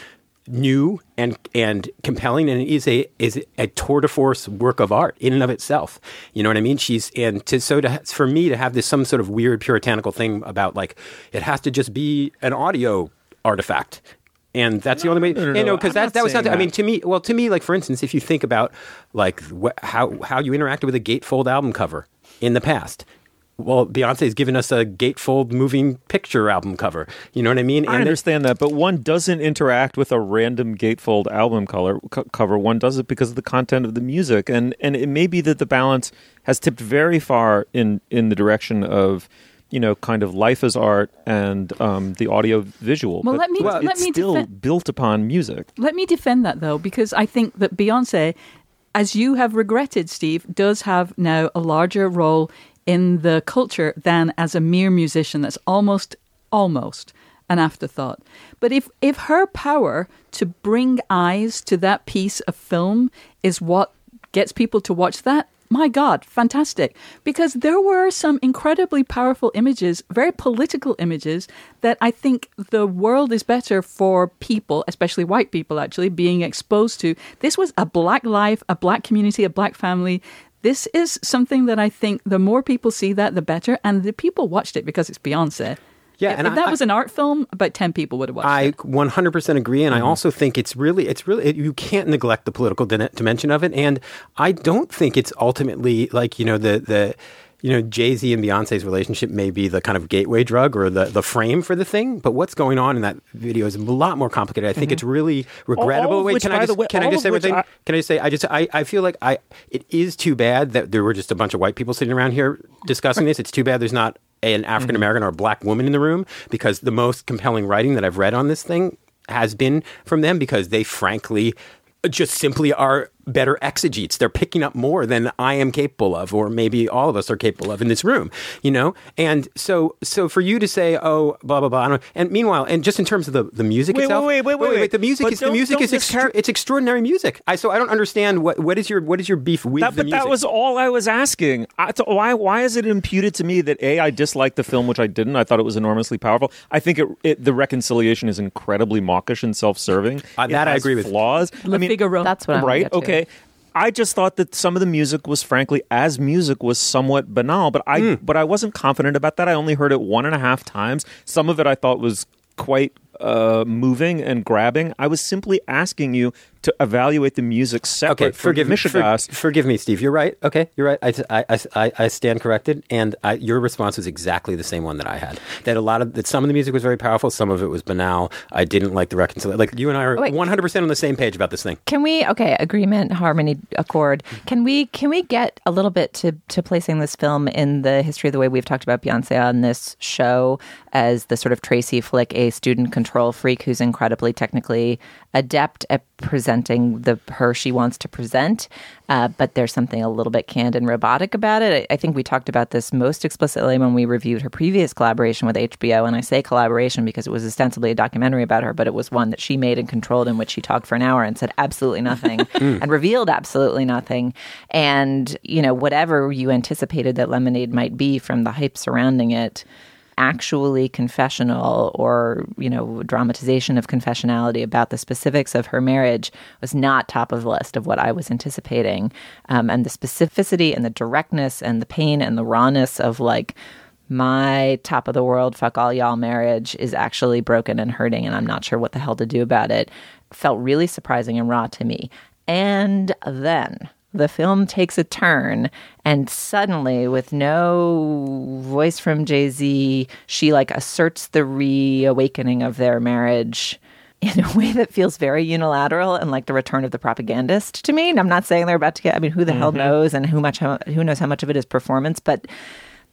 new and and compelling and is a is a tour de force work of art in and of itself. You know what I mean? She's and to so to for me to have this some sort of weird puritanical thing about like it has to just be an audio artifact. And that's the only way, no, no, no. because that that was not. I mean, to me, well, to me, like for instance, if you think about like wh- how how you interacted with a gatefold album cover in the past, well, Beyonce's given us a gatefold moving picture album cover. You know what I mean? I And it- understand that, but one doesn't interact with a random gatefold album color co- cover. One does it because of the content of the music, and and it may be that the balance has tipped very far in in the direction of you know kind of life as art and um, the audio visual. Well, but let me- it's let me still built upon music. Let me defend that though, because I think that Beyonce, as you have regretted, Steve, does have now a larger role in the culture than as a mere musician. That's almost, almost an afterthought. But if if her power to bring eyes to that piece of film is what gets people to watch that, my God, fantastic. Because there were some incredibly powerful images, very political images, that I think the world is better for people, especially white people, actually, being exposed to. This was a black life, a black community, a black family. This is something that I think the more people see that, the better. And the people watched it because it's Beyonce. Yeah, if, and if I- that was an art film, about 10 people would have watched it. I it. 100% agree, and I mm-hmm. also think it's really, it's really, you can't neglect the political dimension of it, and I don't think it's ultimately like you know the the. You know, Jay Z and Beyonce's relationship may be the kind of gateway drug or the, the frame for the thing, but what's going on in that video is a lot more complicated. I think mm-hmm. it's really regrettable. Wait, which, can I just, way- can I just say one thing? I- Can I just say I just I, I feel like I it is too bad that there were just a bunch of white people sitting around here discussing this. It's too bad there's not an African American mm-hmm. or a black woman in the room because the most compelling writing that I've read on this thing has been from them because they frankly just simply are better exegetes. They're picking up more than I am capable of, or maybe all of us are capable of in this room, you know? And so so for you to say, oh, blah, blah, blah, I don't, and meanwhile, and just in terms of the, the music Wait, itself. wait, wait, wait, wait. wait—the music But is the music is extra, discar- it's extraordinary music. I so I don't understand what what is your what is your beef with That, the but music? that was all I was asking. I, to, why why is it imputed to me that a I disliked the film, which I didn't. I thought it was enormously powerful. I think it, it the reconciliation is incredibly mawkish and self serving. Uh, that I agree with. Flaws. Le I mean, Figaro. That's what I'm right. Okay. I just thought that some of the music was, frankly, as music was somewhat banal. But I, but I wasn't confident about that. I only heard it one and a half times. Some of it I thought was quite uh, moving and grabbing. I was simply asking you to evaluate the music separate Okay, forgive from me. For, forgive me, Steve. You're right. Okay, you're right. I, I, I, I stand corrected, and I, your response was exactly the same one that I had. That a lot of that some of the music was very powerful, some of it was banal. I didn't like the reconciliation. Like you and I are oh, Wait. 100 percent on the same page about this thing. Can we okay, agreement, harmony, accord. Can we can we get a little bit to to placing this film in the history of the way we've talked about Beyonce on this show as the sort of Tracy Flick, a student control freak who's incredibly technically adept at presenting the her she wants to present, uh, but there's something a little bit canned and robotic about it. I, I think we talked about this most explicitly when we reviewed her previous collaboration with HBO, and I say collaboration because it was ostensibly a documentary about her, but it was one that she made and controlled in which she talked for an hour and said absolutely nothing and revealed absolutely nothing. And you know whatever you anticipated that Lemonade might be from the hype surrounding it actually confessional or you know dramatization of confessionality about the specifics of her marriage was not top of the list of what I was anticipating. Um, and the specificity and the directness and the pain and the rawness of like my top of the world fuck all y'all marriage is actually broken and hurting and I'm not sure what the hell to do about it felt really surprising and raw to me. And then the film takes a turn and suddenly with no voice from jay-z she like asserts the reawakening of their marriage in a way that feels very unilateral and like the return of the propagandist to me. And i'm not saying they're about to get i mean who the hell mm-hmm. knows and who much who knows how much of it is performance but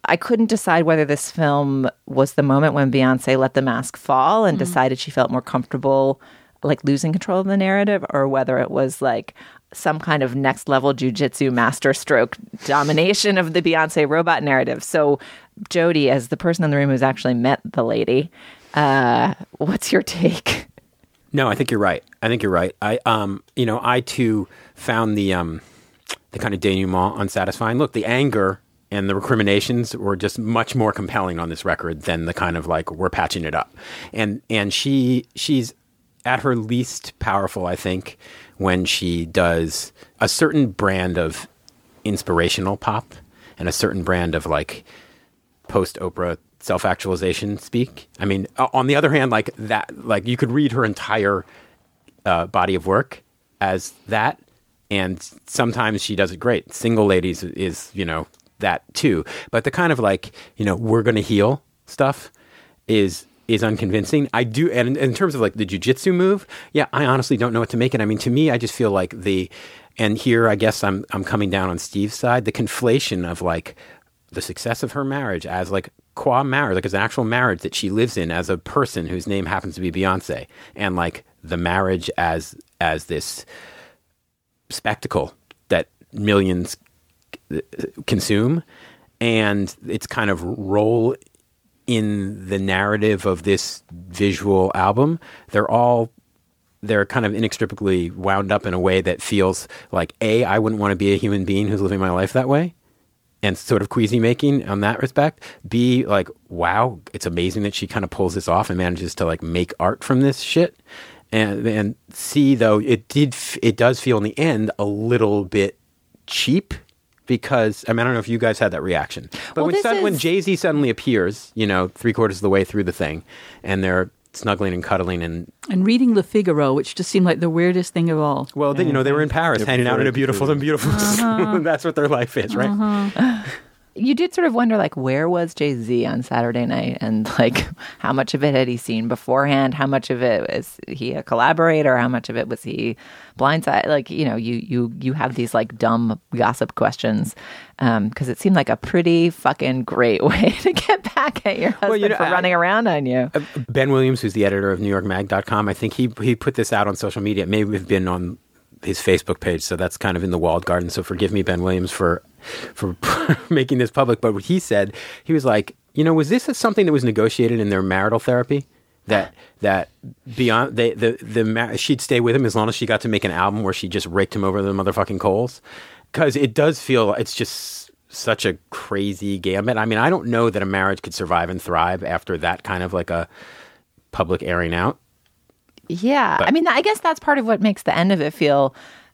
I couldn't decide whether this film was the moment when Beyonce let the mask fall and mm-hmm. decided she felt more comfortable like losing control of the narrative or whether it was like some kind of next level jujitsu masterstroke domination of the Beyonce robot narrative. So Jody, as the person in the room who's actually met the lady, uh, what's your take? No, I think you're right. I think you're right. I um, you know, I too found the um, the kind of denouement unsatisfying. Look, the anger and the recriminations were just much more compelling on this record than the kind of like we're patching it up. And and she she's at her least powerful, I think, when she does a certain brand of inspirational pop and a certain brand of like post Oprah self actualization speak. I mean, on the other hand, like that, like you could read her entire uh, body of work as that, and sometimes she does it great. Single Ladies is, you know, that too. But the kind of like, you know, we're going to heal stuff is is unconvincing. I do, and in, in terms of like the jujitsu move, yeah, I honestly don't know what to make it. I mean, to me, I just feel like the, and here I guess I'm I'm coming down on Steve's side. The conflation of like the success of her marriage as like qua marriage, like as an actual marriage that she lives in as a person whose name happens to be Beyonce, and like the marriage as as this spectacle that millions uh, consume, and its kind of role in the narrative of this visual album. They're all they're kind of inextricably wound up in a way that feels like a I wouldn't want to be a human being who's living my life that way, and sort of queasy making on that respect. B like wow, it's amazing that she kind of pulls this off and manages to like make art from this shit. And and C though it did it does feel in the end a little bit cheap because I mean I don't know if you guys had that reaction, but Well, when this sud- when is- Jay Z suddenly appears, you know, three quarters of the way through the thing, and they're snuggling and cuddling and And reading Le Figaro, which just seemed like the weirdest thing of all. well, they, you know, they were in Paris, They're hanging out in a beautiful and beautiful. Uh-huh. That's what their life is, right? You did sort of wonder, like, where was Jay Z on Saturday night, and like, how much of it had he seen beforehand? How much of it was he a collaborator? How much of it was he blindside? Like, you know, you you you have these like dumb gossip questions because it seemed like a pretty fucking great way to get back at your husband you know, for I- running around on you. Uh, Ben Williams, who's the editor of NewYorkMag.com, I think he he put this out on social media. It may have been on his Facebook page, so that's kind of in the walled garden. So forgive me, Ben Williams, for for making this public. But what he said, he was like, you know, was this something that was negotiated in their marital therapy? That that beyond they the the ma- she'd stay with him as long as she got to make an album where she just raked him over the motherfucking coals, because it does feel it's just such a crazy gambit. I mean, I don't know that a marriage could survive and thrive after that kind of like a public airing out. Yeah. I mean, I guess that's part of what makes the end of it feel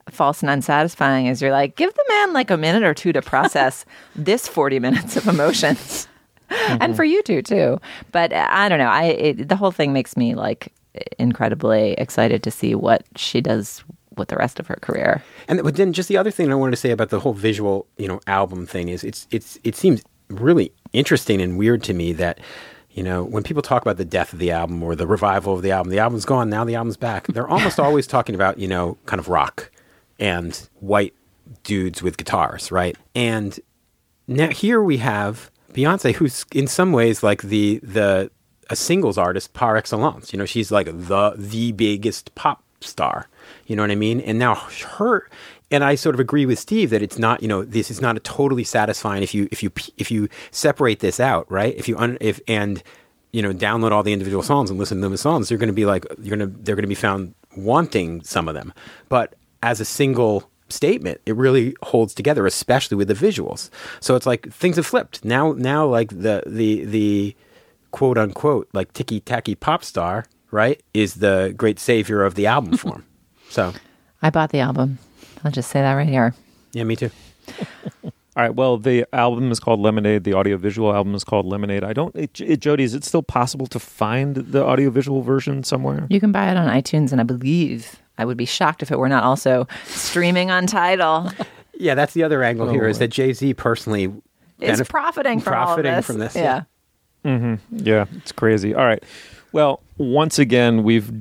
false and unsatisfying is you're like, give the man like a minute or two to process this 40 minutes of emotions. And for you two too. But uh, I don't know. I it, the whole thing makes me like incredibly excited to see what she does with the rest of her career. And but then just the other thing I wanted to say about the whole visual, you know, album thing is it's it's it seems really interesting and weird to me that you know when people talk about the death of the album or the revival of the album, the album's gone now, the album's back. They're almost always talking about you know kind of rock and white dudes with guitars, right? And now here we have Beyonce, who's in some ways like the the a singles artist par excellence. You know, she's like the the biggest pop star. You know what I mean? And now her and I sort of agree with Steve that it's not. You know, this is not a totally satisfying if you if you if you separate this out, right? If you un, if and you know download all the individual songs and listen to them as songs, you're going to be like you're going to they're going to be found wanting some of them. But as a single statement, it really holds together, especially with the visuals. So it's like things have flipped now. Now, like the the the quote unquote like ticky tacky pop star, right, is the great savior of the album form. So I bought the album. I'll just say that right here. yeah, me too. All right. Well, the album is called Lemonade. The audiovisual album is called Lemonade. I don't. It, it, Jody, is it still possible to find the audiovisual version somewhere? You can buy it on iTunes, and I believe I would be shocked if it were not also streaming on Tidal. Yeah, that's the other angle Oh, here is that Jay Z personally Is benef- profiting from profiting all of this. from this, Yeah. yeah. Yeah, it's crazy. All right. Well, once again, we've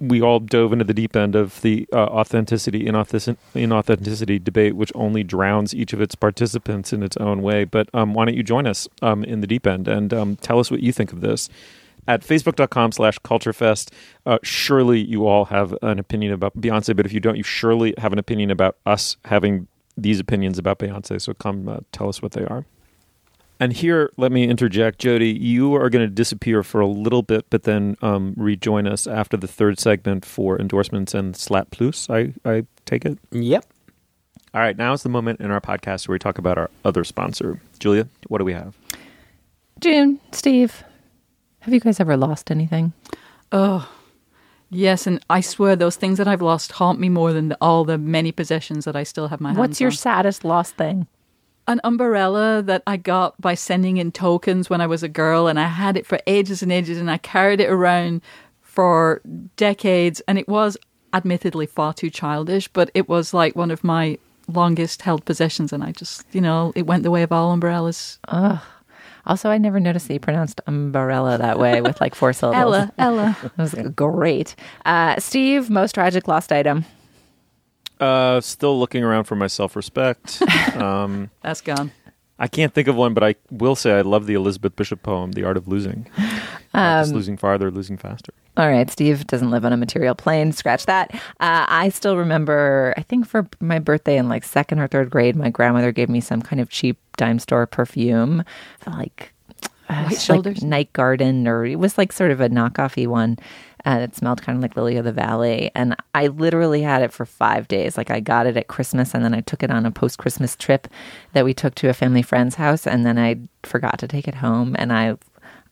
we all dove into the deep end of the uh, authenticity inauthentic- inauthenticity debate, which only drowns each of its participants in its own way. But um, why don't you join us um, in the deep end and um, tell us what you think of this? At facebook.com slash culturefest, uh, surely you all have an opinion about Beyonce, but if you don't, you surely have an opinion about us having these opinions about Beyonce. So come uh, tell us what they are. And here, let me interject, Jody. You are going to disappear for a little bit, but then um, rejoin us after the third segment for endorsements and Slate Plus. I, I take it. Yep. All right, now is the moment in our podcast where we talk about our other sponsor. Julia, what do we have? June, Steve, have you guys ever lost anything? Oh, yes. And I swear those things that I've lost haunt me more than the, all the many possessions that I still have my hands What's your on. saddest lost thing? An umbrella that I got by sending in tokens when I was a girl, and I had it for ages and ages, and I carried it around for decades. And it was admittedly far too childish, but it was like one of my longest held possessions. And I just, you know, it went the way of all umbrellas. Also, I never noticed that you pronounced umbrella that way with like four syllables. Ella, Ella. That was great. Uh, Steve, most tragic lost item. Uh, still looking around for my self respect. um, That's gone. I can't think of one, but I will say I love the Elizabeth Bishop poem, The Art of Losing. Not just losing farther, losing faster. All right, Steve doesn't live on a material plane. Scratch that. Uh, I still remember, I think for my birthday in like second or third grade, my grandmother gave me some kind of cheap dime store perfume. Like uh, White like shoulders? Night Garden, or it was like sort of a knockoffy one. Uh, that smelled kind of like Lily of the Valley, and I literally had it for five days. Like I got it at Christmas, and then I took it on a post Christmas trip that we took to a family friend's house, and then I forgot to take it home, and I,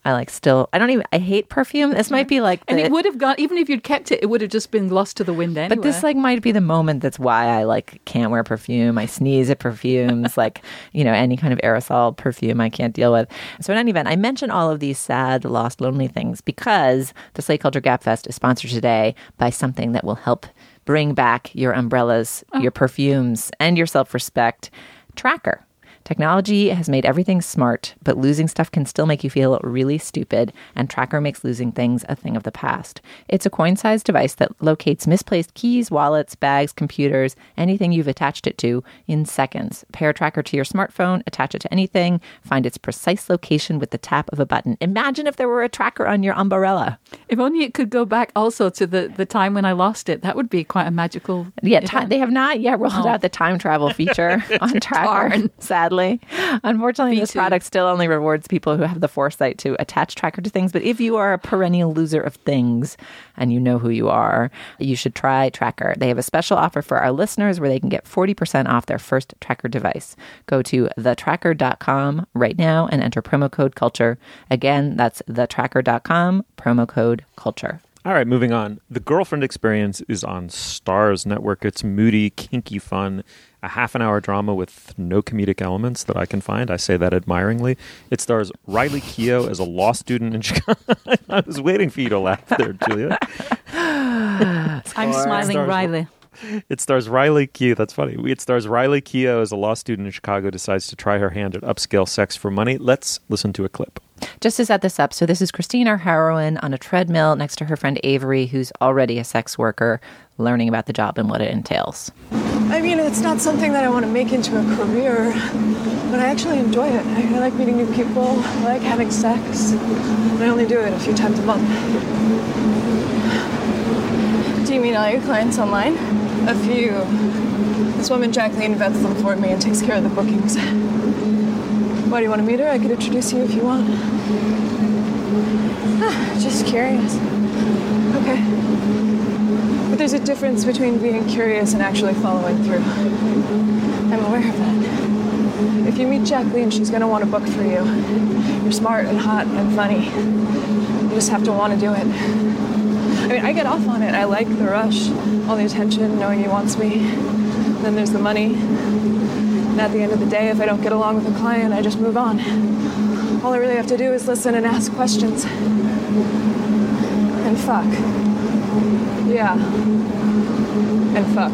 I like still I don't even I hate perfume. This might be like And it would have gone, even if you'd kept it, it would have just been lost to the wind anyway. but this like might be the moment that's why I like can't wear perfume. I sneeze at perfumes, like you know any kind of aerosol perfume I can't deal with. So in any event, I mention all of these sad, lost, lonely things because the Slate Culture Gabfest is sponsored today by something that will help bring back your umbrellas, oh. your perfumes, and your self-respect. TrackR. Technology has made everything smart, but losing stuff can still make you feel really stupid, and TrackR makes losing things a thing of the past. It's a coin sized device that locates misplaced keys, wallets, bags, computers, anything you've attached it to in seconds. Pair TrackR to your smartphone, attach it to anything, find its precise location with the tap of a button. Imagine if there were a tracker on your umbrella. if only it could go back also to the, the time when I lost it. That would be quite a magical. Yeah, they have not yet rolled Oh. out the time travel feature on TrackR, Darn. Sadly. Unfortunately, this too. product still only rewards people who have the foresight to attach TrackR to things. But if you are a perennial loser of things and you know who you are, you should try TrackR. They have a special offer for our listeners where they can get 40% off their first TrackR device. Go to thetrackr.com right now and enter promo code culture. Again, that's thetrackr.com, promo code culture. All right, moving on. The Girlfriend Experience is on Starz Network. It's moody, kinky fun, a half an hour drama with no comedic elements that I can find. I say that admiringly. It stars Riley Keough as a law student in Chicago. I was waiting for you to laugh there, Julia. I'm smiling, Starz- Riley. It stars Riley Keough. That's funny. It stars Riley Keough as a law student in Chicago decides to try her hand at upscale sex for money. Let's listen to a clip. Just to set this up, so this is Christine, our heroine, on a treadmill next to her friend Avery, who's already a sex worker, learning about the job and what it entails. I mean, it's not something that I want to make into a career, but I actually enjoy it. I, I like meeting new people. I like having sex. I only do it a few times a month. Do you mean all your clients online? A few. This woman, Jacqueline, vets them for me and takes care of the bookings. Why do you want to meet her? I could introduce you if you want. Ah, just curious. Okay. But there's a difference between being curious and actually following through. I'm aware of that. If you meet Jacqueline, she's gonna want to book for you. You're smart and hot and funny. You just have to want to do it. I mean, I get off on it. I like the rush, all the attention, knowing he wants me. Then there's the money. And at the end of the day, if I don't get along with a client, I just move on. All I really have to do is listen and ask questions. And fuck. Yeah. And fuck.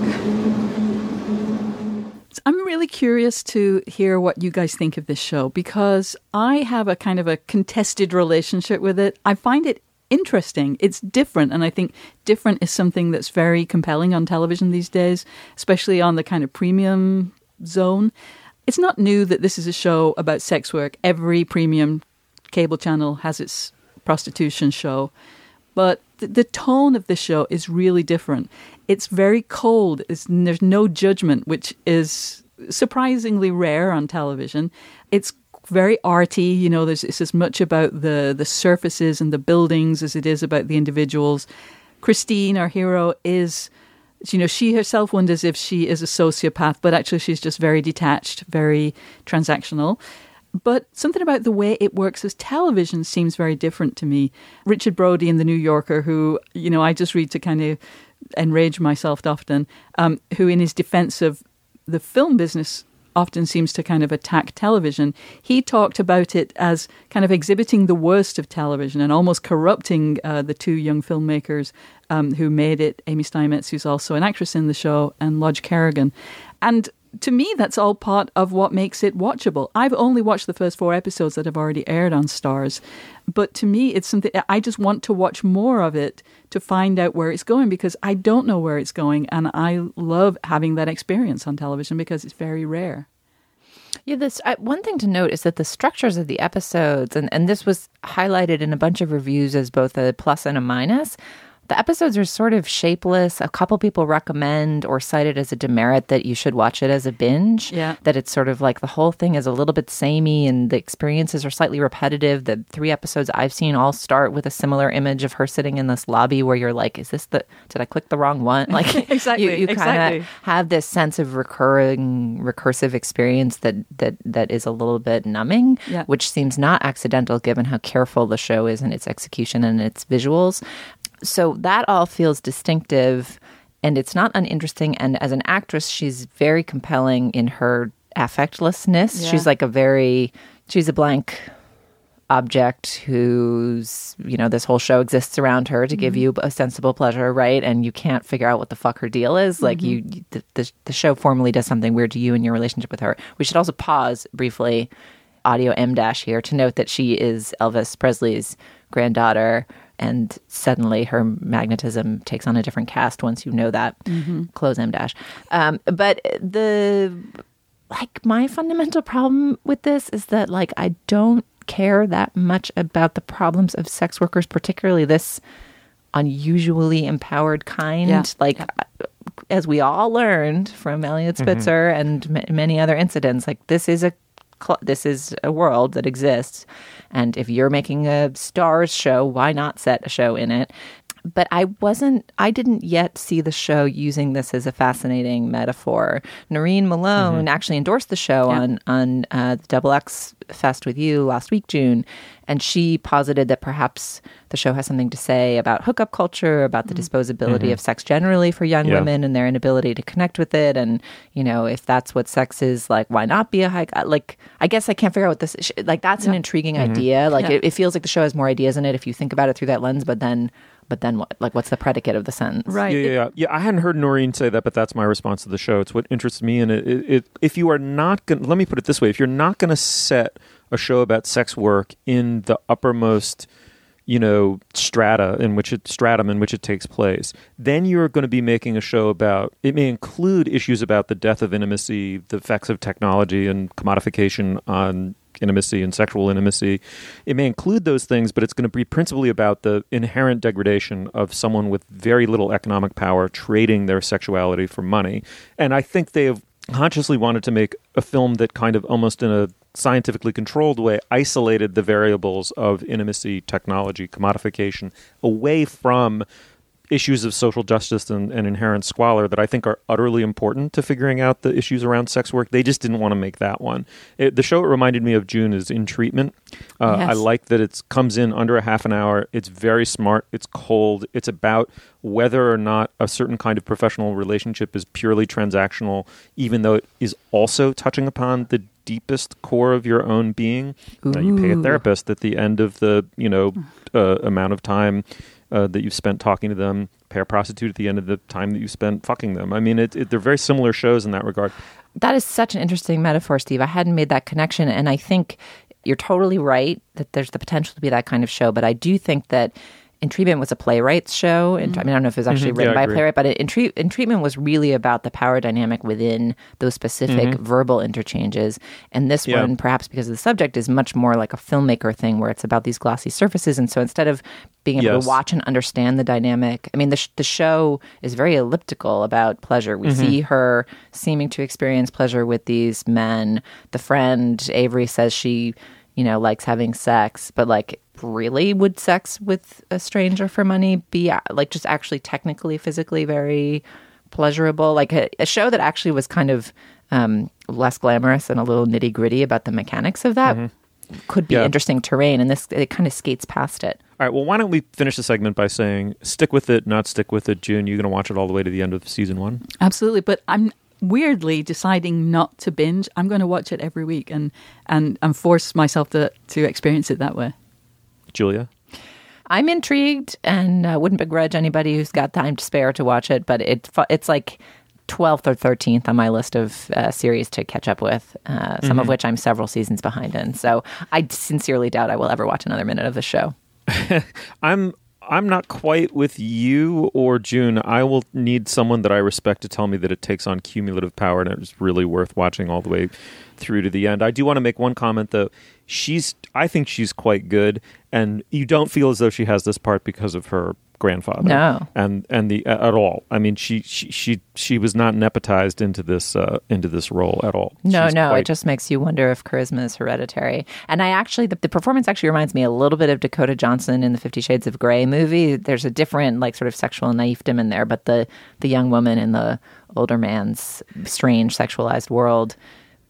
I'm really curious to hear what you guys think of this show because I have a kind of a contested relationship with it. I find it interesting. It's different, and I think different is something that's very compelling on television these days, especially on the kind of premium zone. It's not new that this is a show about sex work. Every premium cable channel has its prostitution show. But the, the tone of this show is really different. It's very cold. It's, there's no judgment, which is surprisingly rare on television. It's very arty. You know, there's it's as much about the the surfaces and the buildings as it is about the individuals. Christine, our hero, is you know she herself wonders if she is a sociopath, but actually she's just very detached, very transactional. But something about the way it works as television seems very different to me. Richard Brody in The New Yorker, who, you know, I just read to kind of enrage myself often, um, who, in his defense of the film business, often seems to kind of attack television. He talked about it as kind of exhibiting the worst of television and almost corrupting uh, the two young filmmakers um, who made it Amy Seimetz, who's also an actress in the show, and Lodge Kerrigan. And to me, that's all part of what makes it watchable. I've only watched the first four episodes that have already aired on Starz, but to me, it's something I just want to watch more of it to find out where it's going because I don't know where it's going, and I love having that experience on television because it's very rare. Yeah, this uh, one thing to note is that the structures of the episodes, and, and this was highlighted in a bunch of reviews as both a plus and a minus, the episodes are sort of shapeless. A couple people recommend or cite it as a demerit that you should watch it as a binge. Yeah. That it's sort of like the whole thing is a little bit samey and the experiences are slightly repetitive. The three episodes I've seen all start with a similar image of her sitting in this lobby where you're like, is this the, did I click the wrong one? Like, Exactly, you, you kind exactly. of have this sense of recurring, recursive experience that, that, that is a little bit numbing, Yeah. which seems not accidental given how careful the show is in its execution and its visuals so that all feels distinctive and it's not uninteresting and as an actress she's very compelling in her affectlessness. Yeah. she's like a very she's a blank object who's you know this whole show exists around her to give mm-hmm. you a sensible pleasure right? And you can't figure out what the fuck her deal is. Like you mm-hmm. the, the, the show formally does something weird to you in your relationship with her. We should also pause briefly audio m dash here to note that she is elvis presley's granddaughter and suddenly her magnetism takes on a different cast once you know that close m dash um, but the like my fundamental problem with this is that like I don't care that much about the problems of sex workers, particularly this unusually empowered kind. Yeah. Like as we all learned from Eliot Spitzer and ma many other incidents, like this is a cl- this is a world that exists, and if you're making a Starz show, why not set a show in it? But I wasn't, I didn't yet see the show using this as a fascinating metaphor. Noreen Malone mm-hmm. actually endorsed the show Yeah. on on uh, the Double X Fest with you last week, June, and she posited that perhaps the show has something to say about hookup culture, about the mm. disposability mm-hmm. of sex generally for young Yeah. women and their inability to connect with it, and you know if that's what sex is like, why not be a high? Like, I guess I can't figure out what this like. That's an intriguing mm-hmm. idea. Like, Yeah. it, it feels like the show has more ideas in it if you think about it through that lens. But then, but then what? Like, what's the predicate of the sentence? Right. Yeah, yeah, yeah. Yeah, I hadn't heard Noreen say that, but that's my response to the show. It's what interests me in it. it, it if you are not going, to, let me put it this way: if you're not going to set a show about sex work in the uppermost, you know, strata in which it stratum in which it takes place, then you're going to be making a show about. It may include issues about the death of intimacy, the effects of technology and commodification on intimacy and sexual intimacy. It may include those things, but it's going to be principally about the inherent degradation of someone with very little economic power trading their sexuality for money. And I think they have consciously wanted to make a film that kind of almost in a scientifically controlled way isolated the variables of intimacy, technology, commodification away from issues of social justice and, and inherent squalor that I think are utterly important to figuring out the issues around sex work. They just didn't want to make that one. It, the show it reminded me of June is in treatment. Uh, Yes. I like that it comes in under a half an hour. It's very smart. It's cold. It's about whether or not a certain kind of professional relationship is purely transactional, even though it is also touching upon the deepest core of your own being. Uh, you pay a therapist at the end of the you know uh, amount of time uh, that you've spent talking to them. Pay a prostitute at the end of the time that you spent fucking them. I mean, it, it, they're very similar shows in that regard. That is such an interesting metaphor, Steve. I hadn't made that connection. And I think you're totally right that there's the potential to be that kind of show. But I do think that In Treatment was a playwrights show. And I mean, I don't know if it was actually Mhm. written Yeah, by a playwright, but in, Treat in Treatment was really about the power dynamic within those specific Mhm. verbal interchanges. And this Yeah. one, perhaps because of the subject, is much more like a filmmaker thing where it's about these glossy surfaces. And so instead of being able Yes. to watch and understand the dynamic, I mean, the, sh- the show is very elliptical about pleasure. We Mhm. see her seeming to experience pleasure with these men. The friend, Avery, says she, you know, likes having sex, but like, really, would sex with a stranger for money be uh, like just actually technically, physically very pleasurable? Like a, a show that actually was kind of um, less glamorous and a little nitty gritty about the mechanics of that could be Yeah. interesting terrain. And this, it kind of skates past it. All right. Well, why don't we finish the segment by saying stick with it, not stick with it. June, you're going to watch it all the way to the end of season one. Absolutely, but I'm weirdly deciding not to binge. I'm going to watch it every week and and and force myself to to experience it that way. Julia. I'm intrigued and uh, wouldn't begrudge anybody who's got time to spare to watch it, but it it's like 12th or 13th on my list of uh, series to catch up with, uh, some of Mhm. which I'm several seasons behind in. So I sincerely doubt I will ever watch another minute of the show. I'm I'm not quite with you or June. I will need someone that I respect to tell me that it takes on cumulative power and it's really worth watching all the way through to the end. I do want to make one comment though. She's I think she's quite good and you don't feel as though she has this part because of her grandfather. No. and and the uh, at all. I mean, she she she she was not nepotized into this uh, into this role at all. No, She's no, quite- it just makes you wonder if charisma is hereditary. And I actually, the, the performance actually reminds me a little bit of Dakota Johnson in the Fifty Shades of Grey movie. There's a different, like, sort of sexual naifdom in there, but the the young woman in the older man's strange sexualized world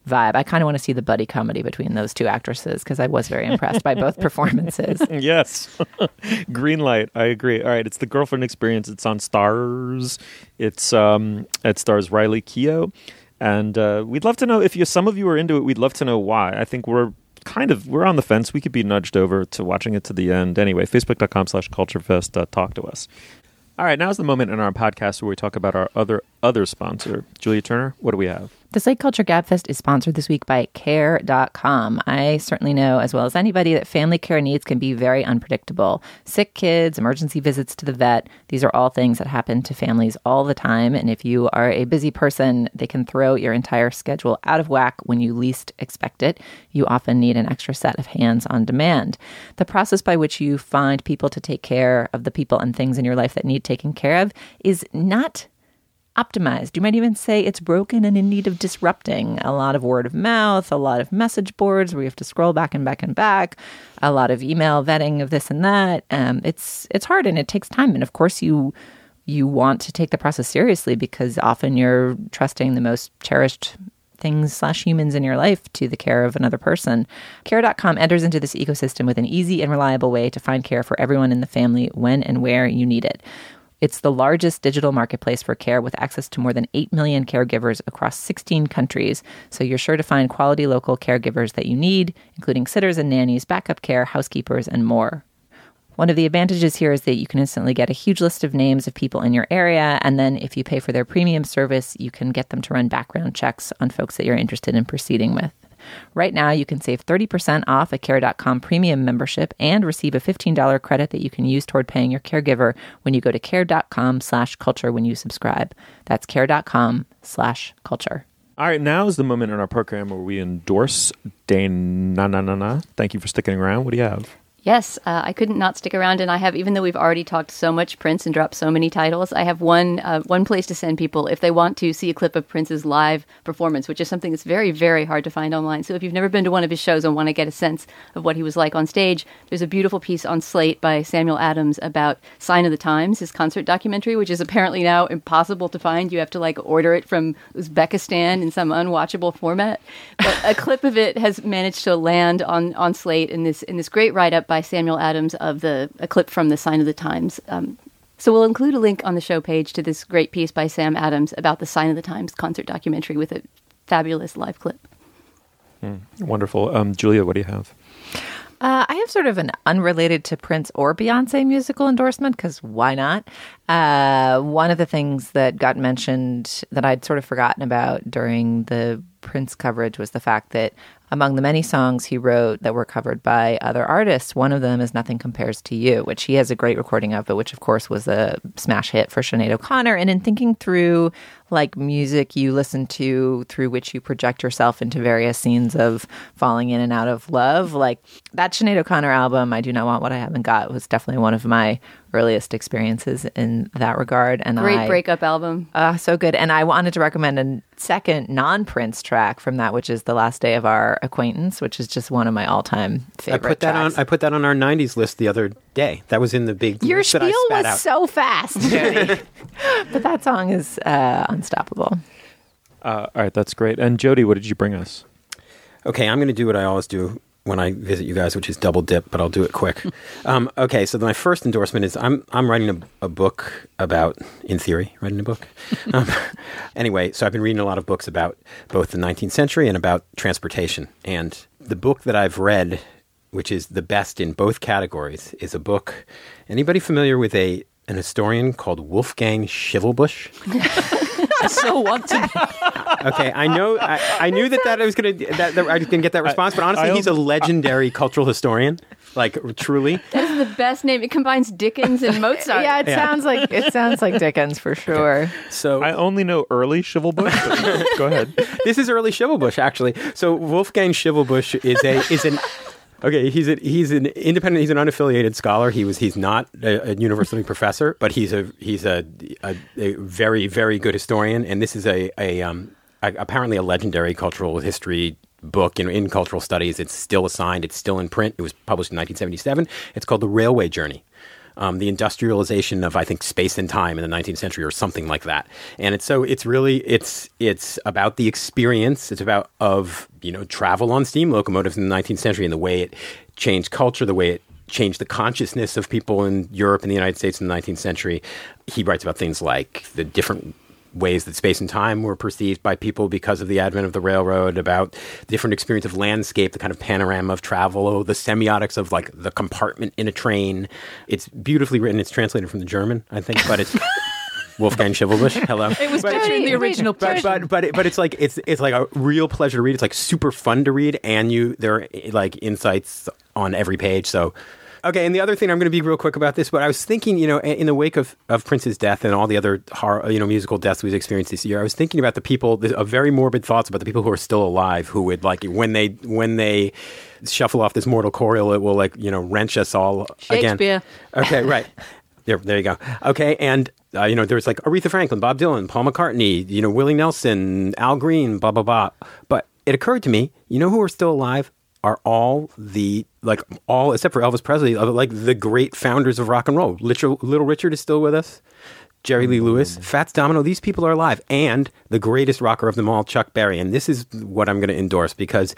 vibe. I kind of want to see the buddy comedy between those two actresses because I was very impressed by both performances. Yes. Green light. I agree. All right. It's the girlfriend experience. It's on Starz. It's um it stars Riley Keough. And uh, we'd love to know if you some of you are into it, we'd love to know why. I think we're kind of we're on the fence. We could be nudged over to watching it to the end. Anyway, facebook.com slash culturefest. Uh, talk to us. All right, now's the moment in our podcast where we talk about our other other sponsor. Julia Turner, what do we have? The Slate Culture Gabfest is sponsored this week by Care.com. I certainly know, as well as anybody, that family care needs can be very unpredictable. Sick kids, emergency visits to the vet, these are all things that happen to families all the time. And if you are a busy person, they can throw your entire schedule out of whack when you least expect it. You often need an extra set of hands on demand. The process by which you find people to take care of the people and things in your life that need taken care of is not optimized. You might even say it's broken and in need of disrupting. A lot of word of mouth, a lot of message boards where you have to scroll back and back and back, a lot of email vetting of this and that. Um, it's it's hard and it takes time. And of course, you you want to take the process seriously because often you're trusting the most cherished things slash humans in your life to the care of another person. Care.com enters into this ecosystem with an easy and reliable way to find care for everyone in the family when and where you need it. It's the largest digital marketplace for care with access to more than 8 million caregivers across 16 countries. So you're sure to find quality local caregivers that you need, including sitters and nannies, backup care, housekeepers, and more. One of the advantages here is that you can instantly get a huge list of names of people in your area. And then if you pay for their premium service, you can get them to run background checks on folks that you're interested in proceeding with. Right now, you can save 30% off a care.com premium membership and receive a $15 credit that you can use toward paying your caregiver when you go to care.com slash culture when you subscribe. That's care.com slash culture. All right, now is the moment in our program where we endorse Dana. Na, na, na. Thank you for sticking around. What do you have? Yes, uh, I couldn't not stick around, and I have, even though we've already talked so much Prince and dropped so many titles, I have one uh, one place to send people if they want to see a clip of Prince's live performance, which is something that's very, very hard to find online. So if you've never been to one of his shows and want to get a sense of what he was like on stage, there's a beautiful piece on Slate by Samuel Adams about Sign of the Times, his concert documentary, which is apparently now impossible to find. You have to like order it from Uzbekistan in some unwatchable format. But a clip of it has managed to land on, on Slate in this in this great write up by Samuel Adams of the a clip from the Sign of the Times. Um, so we'll include a link on the show page to this great piece by Sam Adams about the Sign of the Times concert documentary with a fabulous live clip. Wonderful. Um, Julia, what do you have? Uh, I have sort of an unrelated to Prince or Beyonce musical endorsement because why not? Uh, one of the things that got mentioned that I'd sort of forgotten about during the Prince coverage was the fact that among the many songs he wrote that were covered by other artists, one of them is Nothing Compares to You, which he has a great recording of, but which of course was a smash hit for Sinead O'Connor. And in thinking through like music you listen to through which you project yourself into various scenes of falling in and out of love, like that Sinead O'Connor album, I Do Not Want What I Haven't Got, was definitely one of my earliest experiences in that regard. And Great I, breakup album. uh, so good. And I wanted to recommend a second non Prince track from that, which is The Last Day of Our Acquaintance, which is just one of my all time favorite. I put that tracks. on. I put that on our '90s list the other day. That was in the big. Your list that I spiel spat was out. so fast, but that song is uh, unstoppable. Uh, all right, that's great. And Jody, what did you bring us? Okay, I'm going to do what I always do when I visit you guys, which is double dip, but I'll do it quick. um, okay, so my first endorsement is I'm I'm writing a, a book about, in theory, writing a book. um, anyway, so I've been reading a lot of books about both the 19th century and about transportation. And the book that I've read, which is the best in both categories, is a book. Anybody familiar with a an historian called Wolfgang Schivelbusch? I still want to. Okay, I know. I, I knew that that I was gonna that, that I was gonna get that response, but honestly, I he's a legendary cultural historian. Like truly, That is the best name. It combines Dickens and Mozart. Yeah, it sounds like it sounds like Dickens for sure. so I only know early Schivelbusch. but Go ahead. this is early Schivelbusch, actually. So Wolfgang Schivelbusch is a is an Okay, he's a, he's an independent. He's an unaffiliated scholar. He was he's not a, a university professor, but he's a he's a, a, a very very good historian. And this is a a um apparently a legendary cultural history book in, in cultural studies. It's still assigned. It's still in print. It was published in 1977. It's called The Railway Journey. Um, the industrialization of I think space and time in the 19th century or something like that. And it's so it's really it's it's about the experience. It's about of you know travel on steam locomotives in the 19th century and the way it changed culture, the way it changed the consciousness of people in Europe and the United States in the 19th century. He writes about things like the different ways that space and time were perceived by people because of the advent of the railroad, about different experience of landscape, the kind of panorama of travel, the semiotics of like the compartment in a train. It's beautifully written. It's translated from the German, I think, but it's Wolfgang Schivelbusch. Hello. It was But- in the Wait, wait, original but but but, it, but it's like it's it's like a real pleasure to read. It's like super fun to read, and you there are like insights on every page. So. Okay, and the other thing I'm going to be real quick about this, but I was thinking, you know, in the wake of, of Prince's death and all the other horror, you know, musical deaths we've experienced this year, I was thinking about the people, of very morbid thoughts about the people who are still alive, who would like when they when they shuffle off this mortal coil, it will like you know wrench us all again. Shakespeare. Okay, right. There, there you go. Okay, and uh, you know, there was like Aretha Franklin, Bob Dylan, Paul McCartney, you know, Willie Nelson, Al Green, blah blah blah. But it occurred to me, you know, who are still alive are all the like all except for Elvis Presley, like the great founders of rock and roll. Little, Little Richard is still with us. Jerry Lee Lewis, mm-hmm. Fats Domino, these people are alive. And the greatest rocker of them all, Chuck Berry. And this is what I'm going to endorse because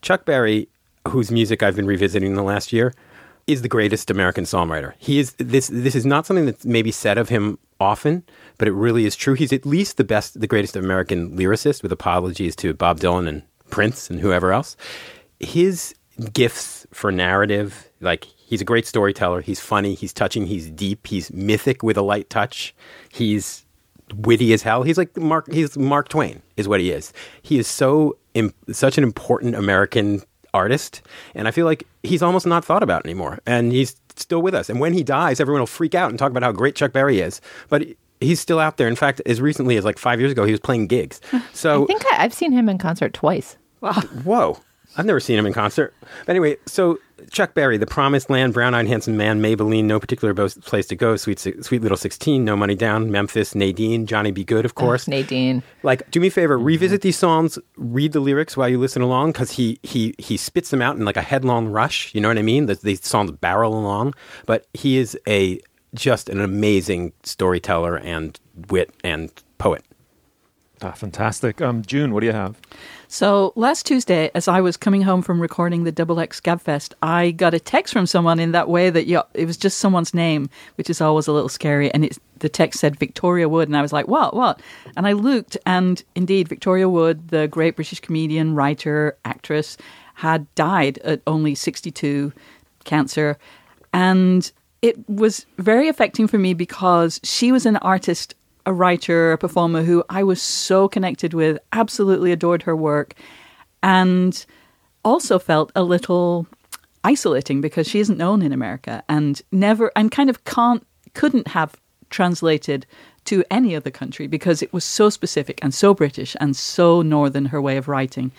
Chuck Berry, whose music I've been revisiting in the last year, is the greatest American songwriter. He is this this is not something that's maybe said of him often, but it really is true. He's at least the best the greatest American lyricist with apologies to Bob Dylan and Prince and whoever else. His gifts for narrative, like he's a great storyteller, he's funny, he's touching, he's deep, he's mythic with a light touch. He's witty as hell. He's like Mark. He's Mark Twain, is what he is. He is so im- such an important American artist, and I feel like he's almost not thought about anymore. And he's still with us. And when he dies, everyone will freak out and talk about how great Chuck Berry is. But he's still out there. In fact, as recently as like five years ago, he was playing gigs. So I think I, I've seen him in concert twice. Wow. Whoa. I've never seen him in concert. But anyway, so Chuck Berry, The Promised Land, Brown Eyed Handsome Man, Maybellene, No Particular Bo- Place to Go, Sweet Sweet Little 16, No Money Down, Memphis, Nadine, Johnny B. Goode, of course. Nadine. Like, do me a favor, revisit these songs, read the lyrics while you listen along, because he, he, he spits them out in like a headlong rush. You know what I mean? The, these songs barrel along. But he is a just an amazing storyteller and wit and poet. Ah, fantastic. Um, June, what do you have? So last Tuesday, as I was coming home from recording the Double X Gabfest, I got a text from someone in that way that yeah, it was just someone's name, which is always a little scary. And it's, the text said Victoria Wood, and I was like, what, what? And I looked, and indeed, Victoria Wood, the great British comedian, writer, actress, had died at only 62, cancer. And it was very affecting for me because she was an artist a writer, a performer who I was so connected with, absolutely adored her work, and also felt a little isolating because she isn't known in America and never and kind of can't couldn't have translated to any other country because it was so specific and so British and so northern her way of writing.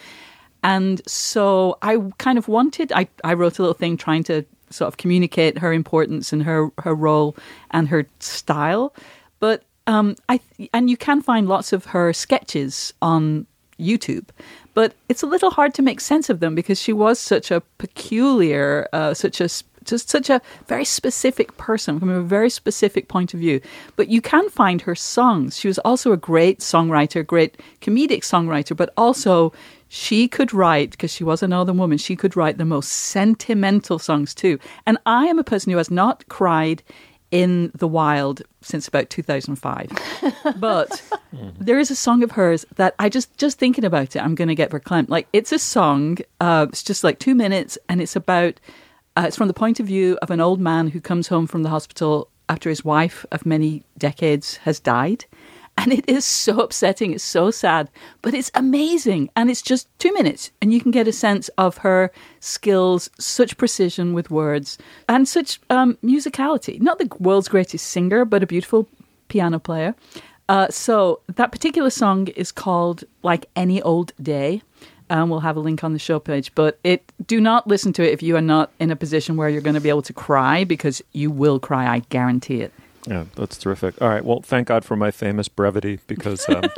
And so I kind of wanted I, I wrote a little thing trying to sort of communicate her importance and her her role and her style. Um, I and you can find lots of her sketches on YouTube, but it's a little hard to make sense of them because she was such a peculiar, uh, such a just such a very specific person from a very specific point of view. But you can find her songs. She was also a great songwriter, great comedic songwriter, but also she could write because she was a northern woman. She could write the most sentimental songs too. And I am a person who has not cried in the wild since about 2005. but there is a song of hers that I just just thinking about it, I'm going to get verklempt. Like it's a song, uh, it's just like two minutes, and it's about uh, it's from the point of view of an old man who comes home from the hospital after his wife of many decades has died. And it is so upsetting. It's so sad, but it's amazing. And it's just two minutes, and you can get a sense of her skills, such precision with words, and such um, musicality. Not the world's greatest singer, but a beautiful piano player. Uh, so that particular song is called Like Any Old Day. we'll have a link on the show page. But it do not listen to it if you are not in a position where you're going to be able to cry because you will cry. I guarantee it. Yeah, that's terrific. All right. Well, thank God for my famous brevity because. Um,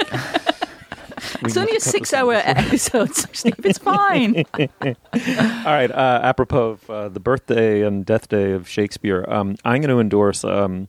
It's only a six-hour episode, so Steve, it's fine. All right. Uh, apropos of uh, the birthday and death day of Shakespeare, um, I'm going to endorse um,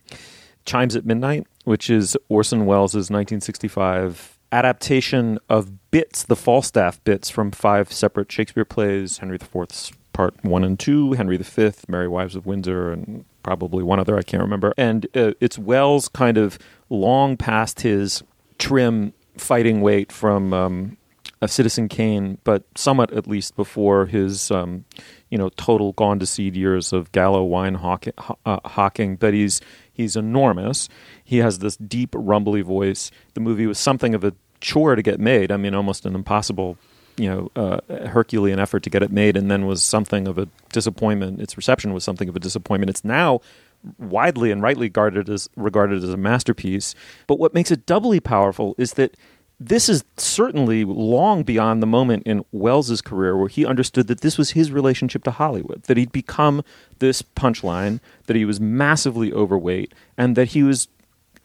Chimes at Midnight, which is Orson Welles' 1965 adaptation of bits, the Falstaff bits from five separate Shakespeare plays Henry IV's Part 1 and 2, Henry V, Merry Wives of Windsor, and probably one other I can't remember. And uh, it's Welles kind of long past his trim fighting weight from um, a Citizen Kane, but somewhat at least before his, um, you know, total gone to seed years of Gallo wine hawking, uh, hawking. But he's he's enormous. He has this deep, rumbly voice. The movie was something of a chore to get made. I mean, almost an impossible, you know, uh, Herculean effort to get it made, and then was something of a disappointment. Its reception was something of a disappointment. It's now widely and rightly regarded as regarded as a masterpiece. But what makes it doubly powerful is that this is certainly long beyond the moment in Welles's career where he understood that this was his relationship to Hollywood, that he'd become this punchline, that he was massively overweight, and that he was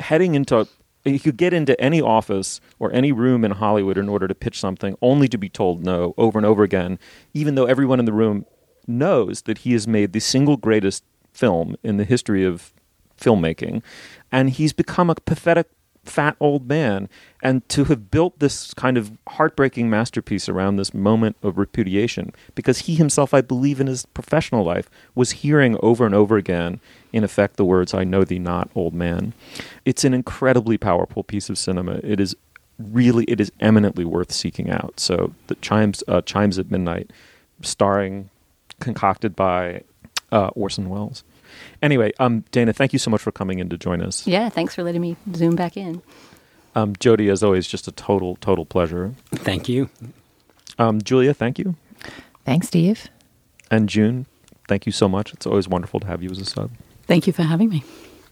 heading into he could get into any office or any room in Hollywood in order to pitch something only to be told no over and over again, even though everyone in the room knows that he has made the single greatest film in the history of filmmaking. And he's become a pathetic fat old man. And to have built this kind of heartbreaking masterpiece around this moment of repudiation, because he himself, I believe, in his professional life, was hearing over and over again, in effect, the words, I know thee not, old man. It's an incredibly powerful piece of cinema. It is really, it is eminently worth seeking out. So the chimes, uh, chimes at midnight, starring, concocted by uh, Orson Welles. Anyway, um, Dana, thank you so much for coming in to join us. Yeah, thanks for letting me zoom back in. Um, Jody, as always, just a total, total pleasure. Thank you. Um, Julia, thank you. Thanks, Steve. And June, thank you so much. It's always wonderful to have you as a sub. Thank you for having me.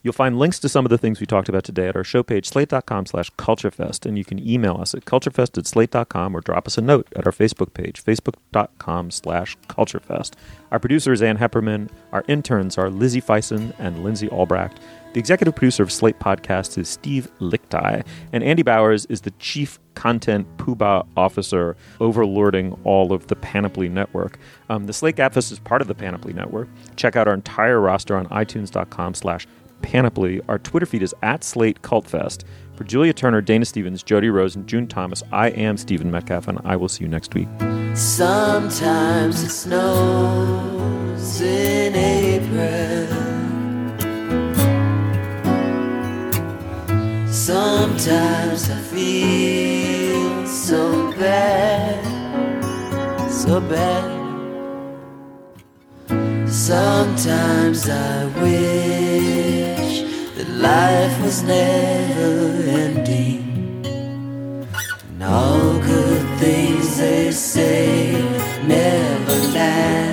You'll find links to some of the things we talked about today at our show page, slate.com slash culturefest, and you can email us at culturefest at slate.com or drop us a note at our Facebook page, facebook.com slash culturefest. Our producer is Ann Heppermann. Our interns are Lizzie Feisen and Lindsay Albrecht. The executive producer of Slate Podcasts is Steve Lickteig, and Andy Bowers is the chief content poobah officer overlording all of the Panoply Network. Um, the Slate Gabfest is part of the Panoply Network. Check out our entire roster on itunes.com slash Panoply. Our Twitter feed is at Slate Cultfest. For Julia Turner, Dana Stevens, Jody Rosen, and June Thomas, I am Stephen Metcalf, and I will see you next week. Sometimes it snows in April. Sometimes I feel so bad, so bad. Sometimes I wish that life was never ending. And all good things they say never last.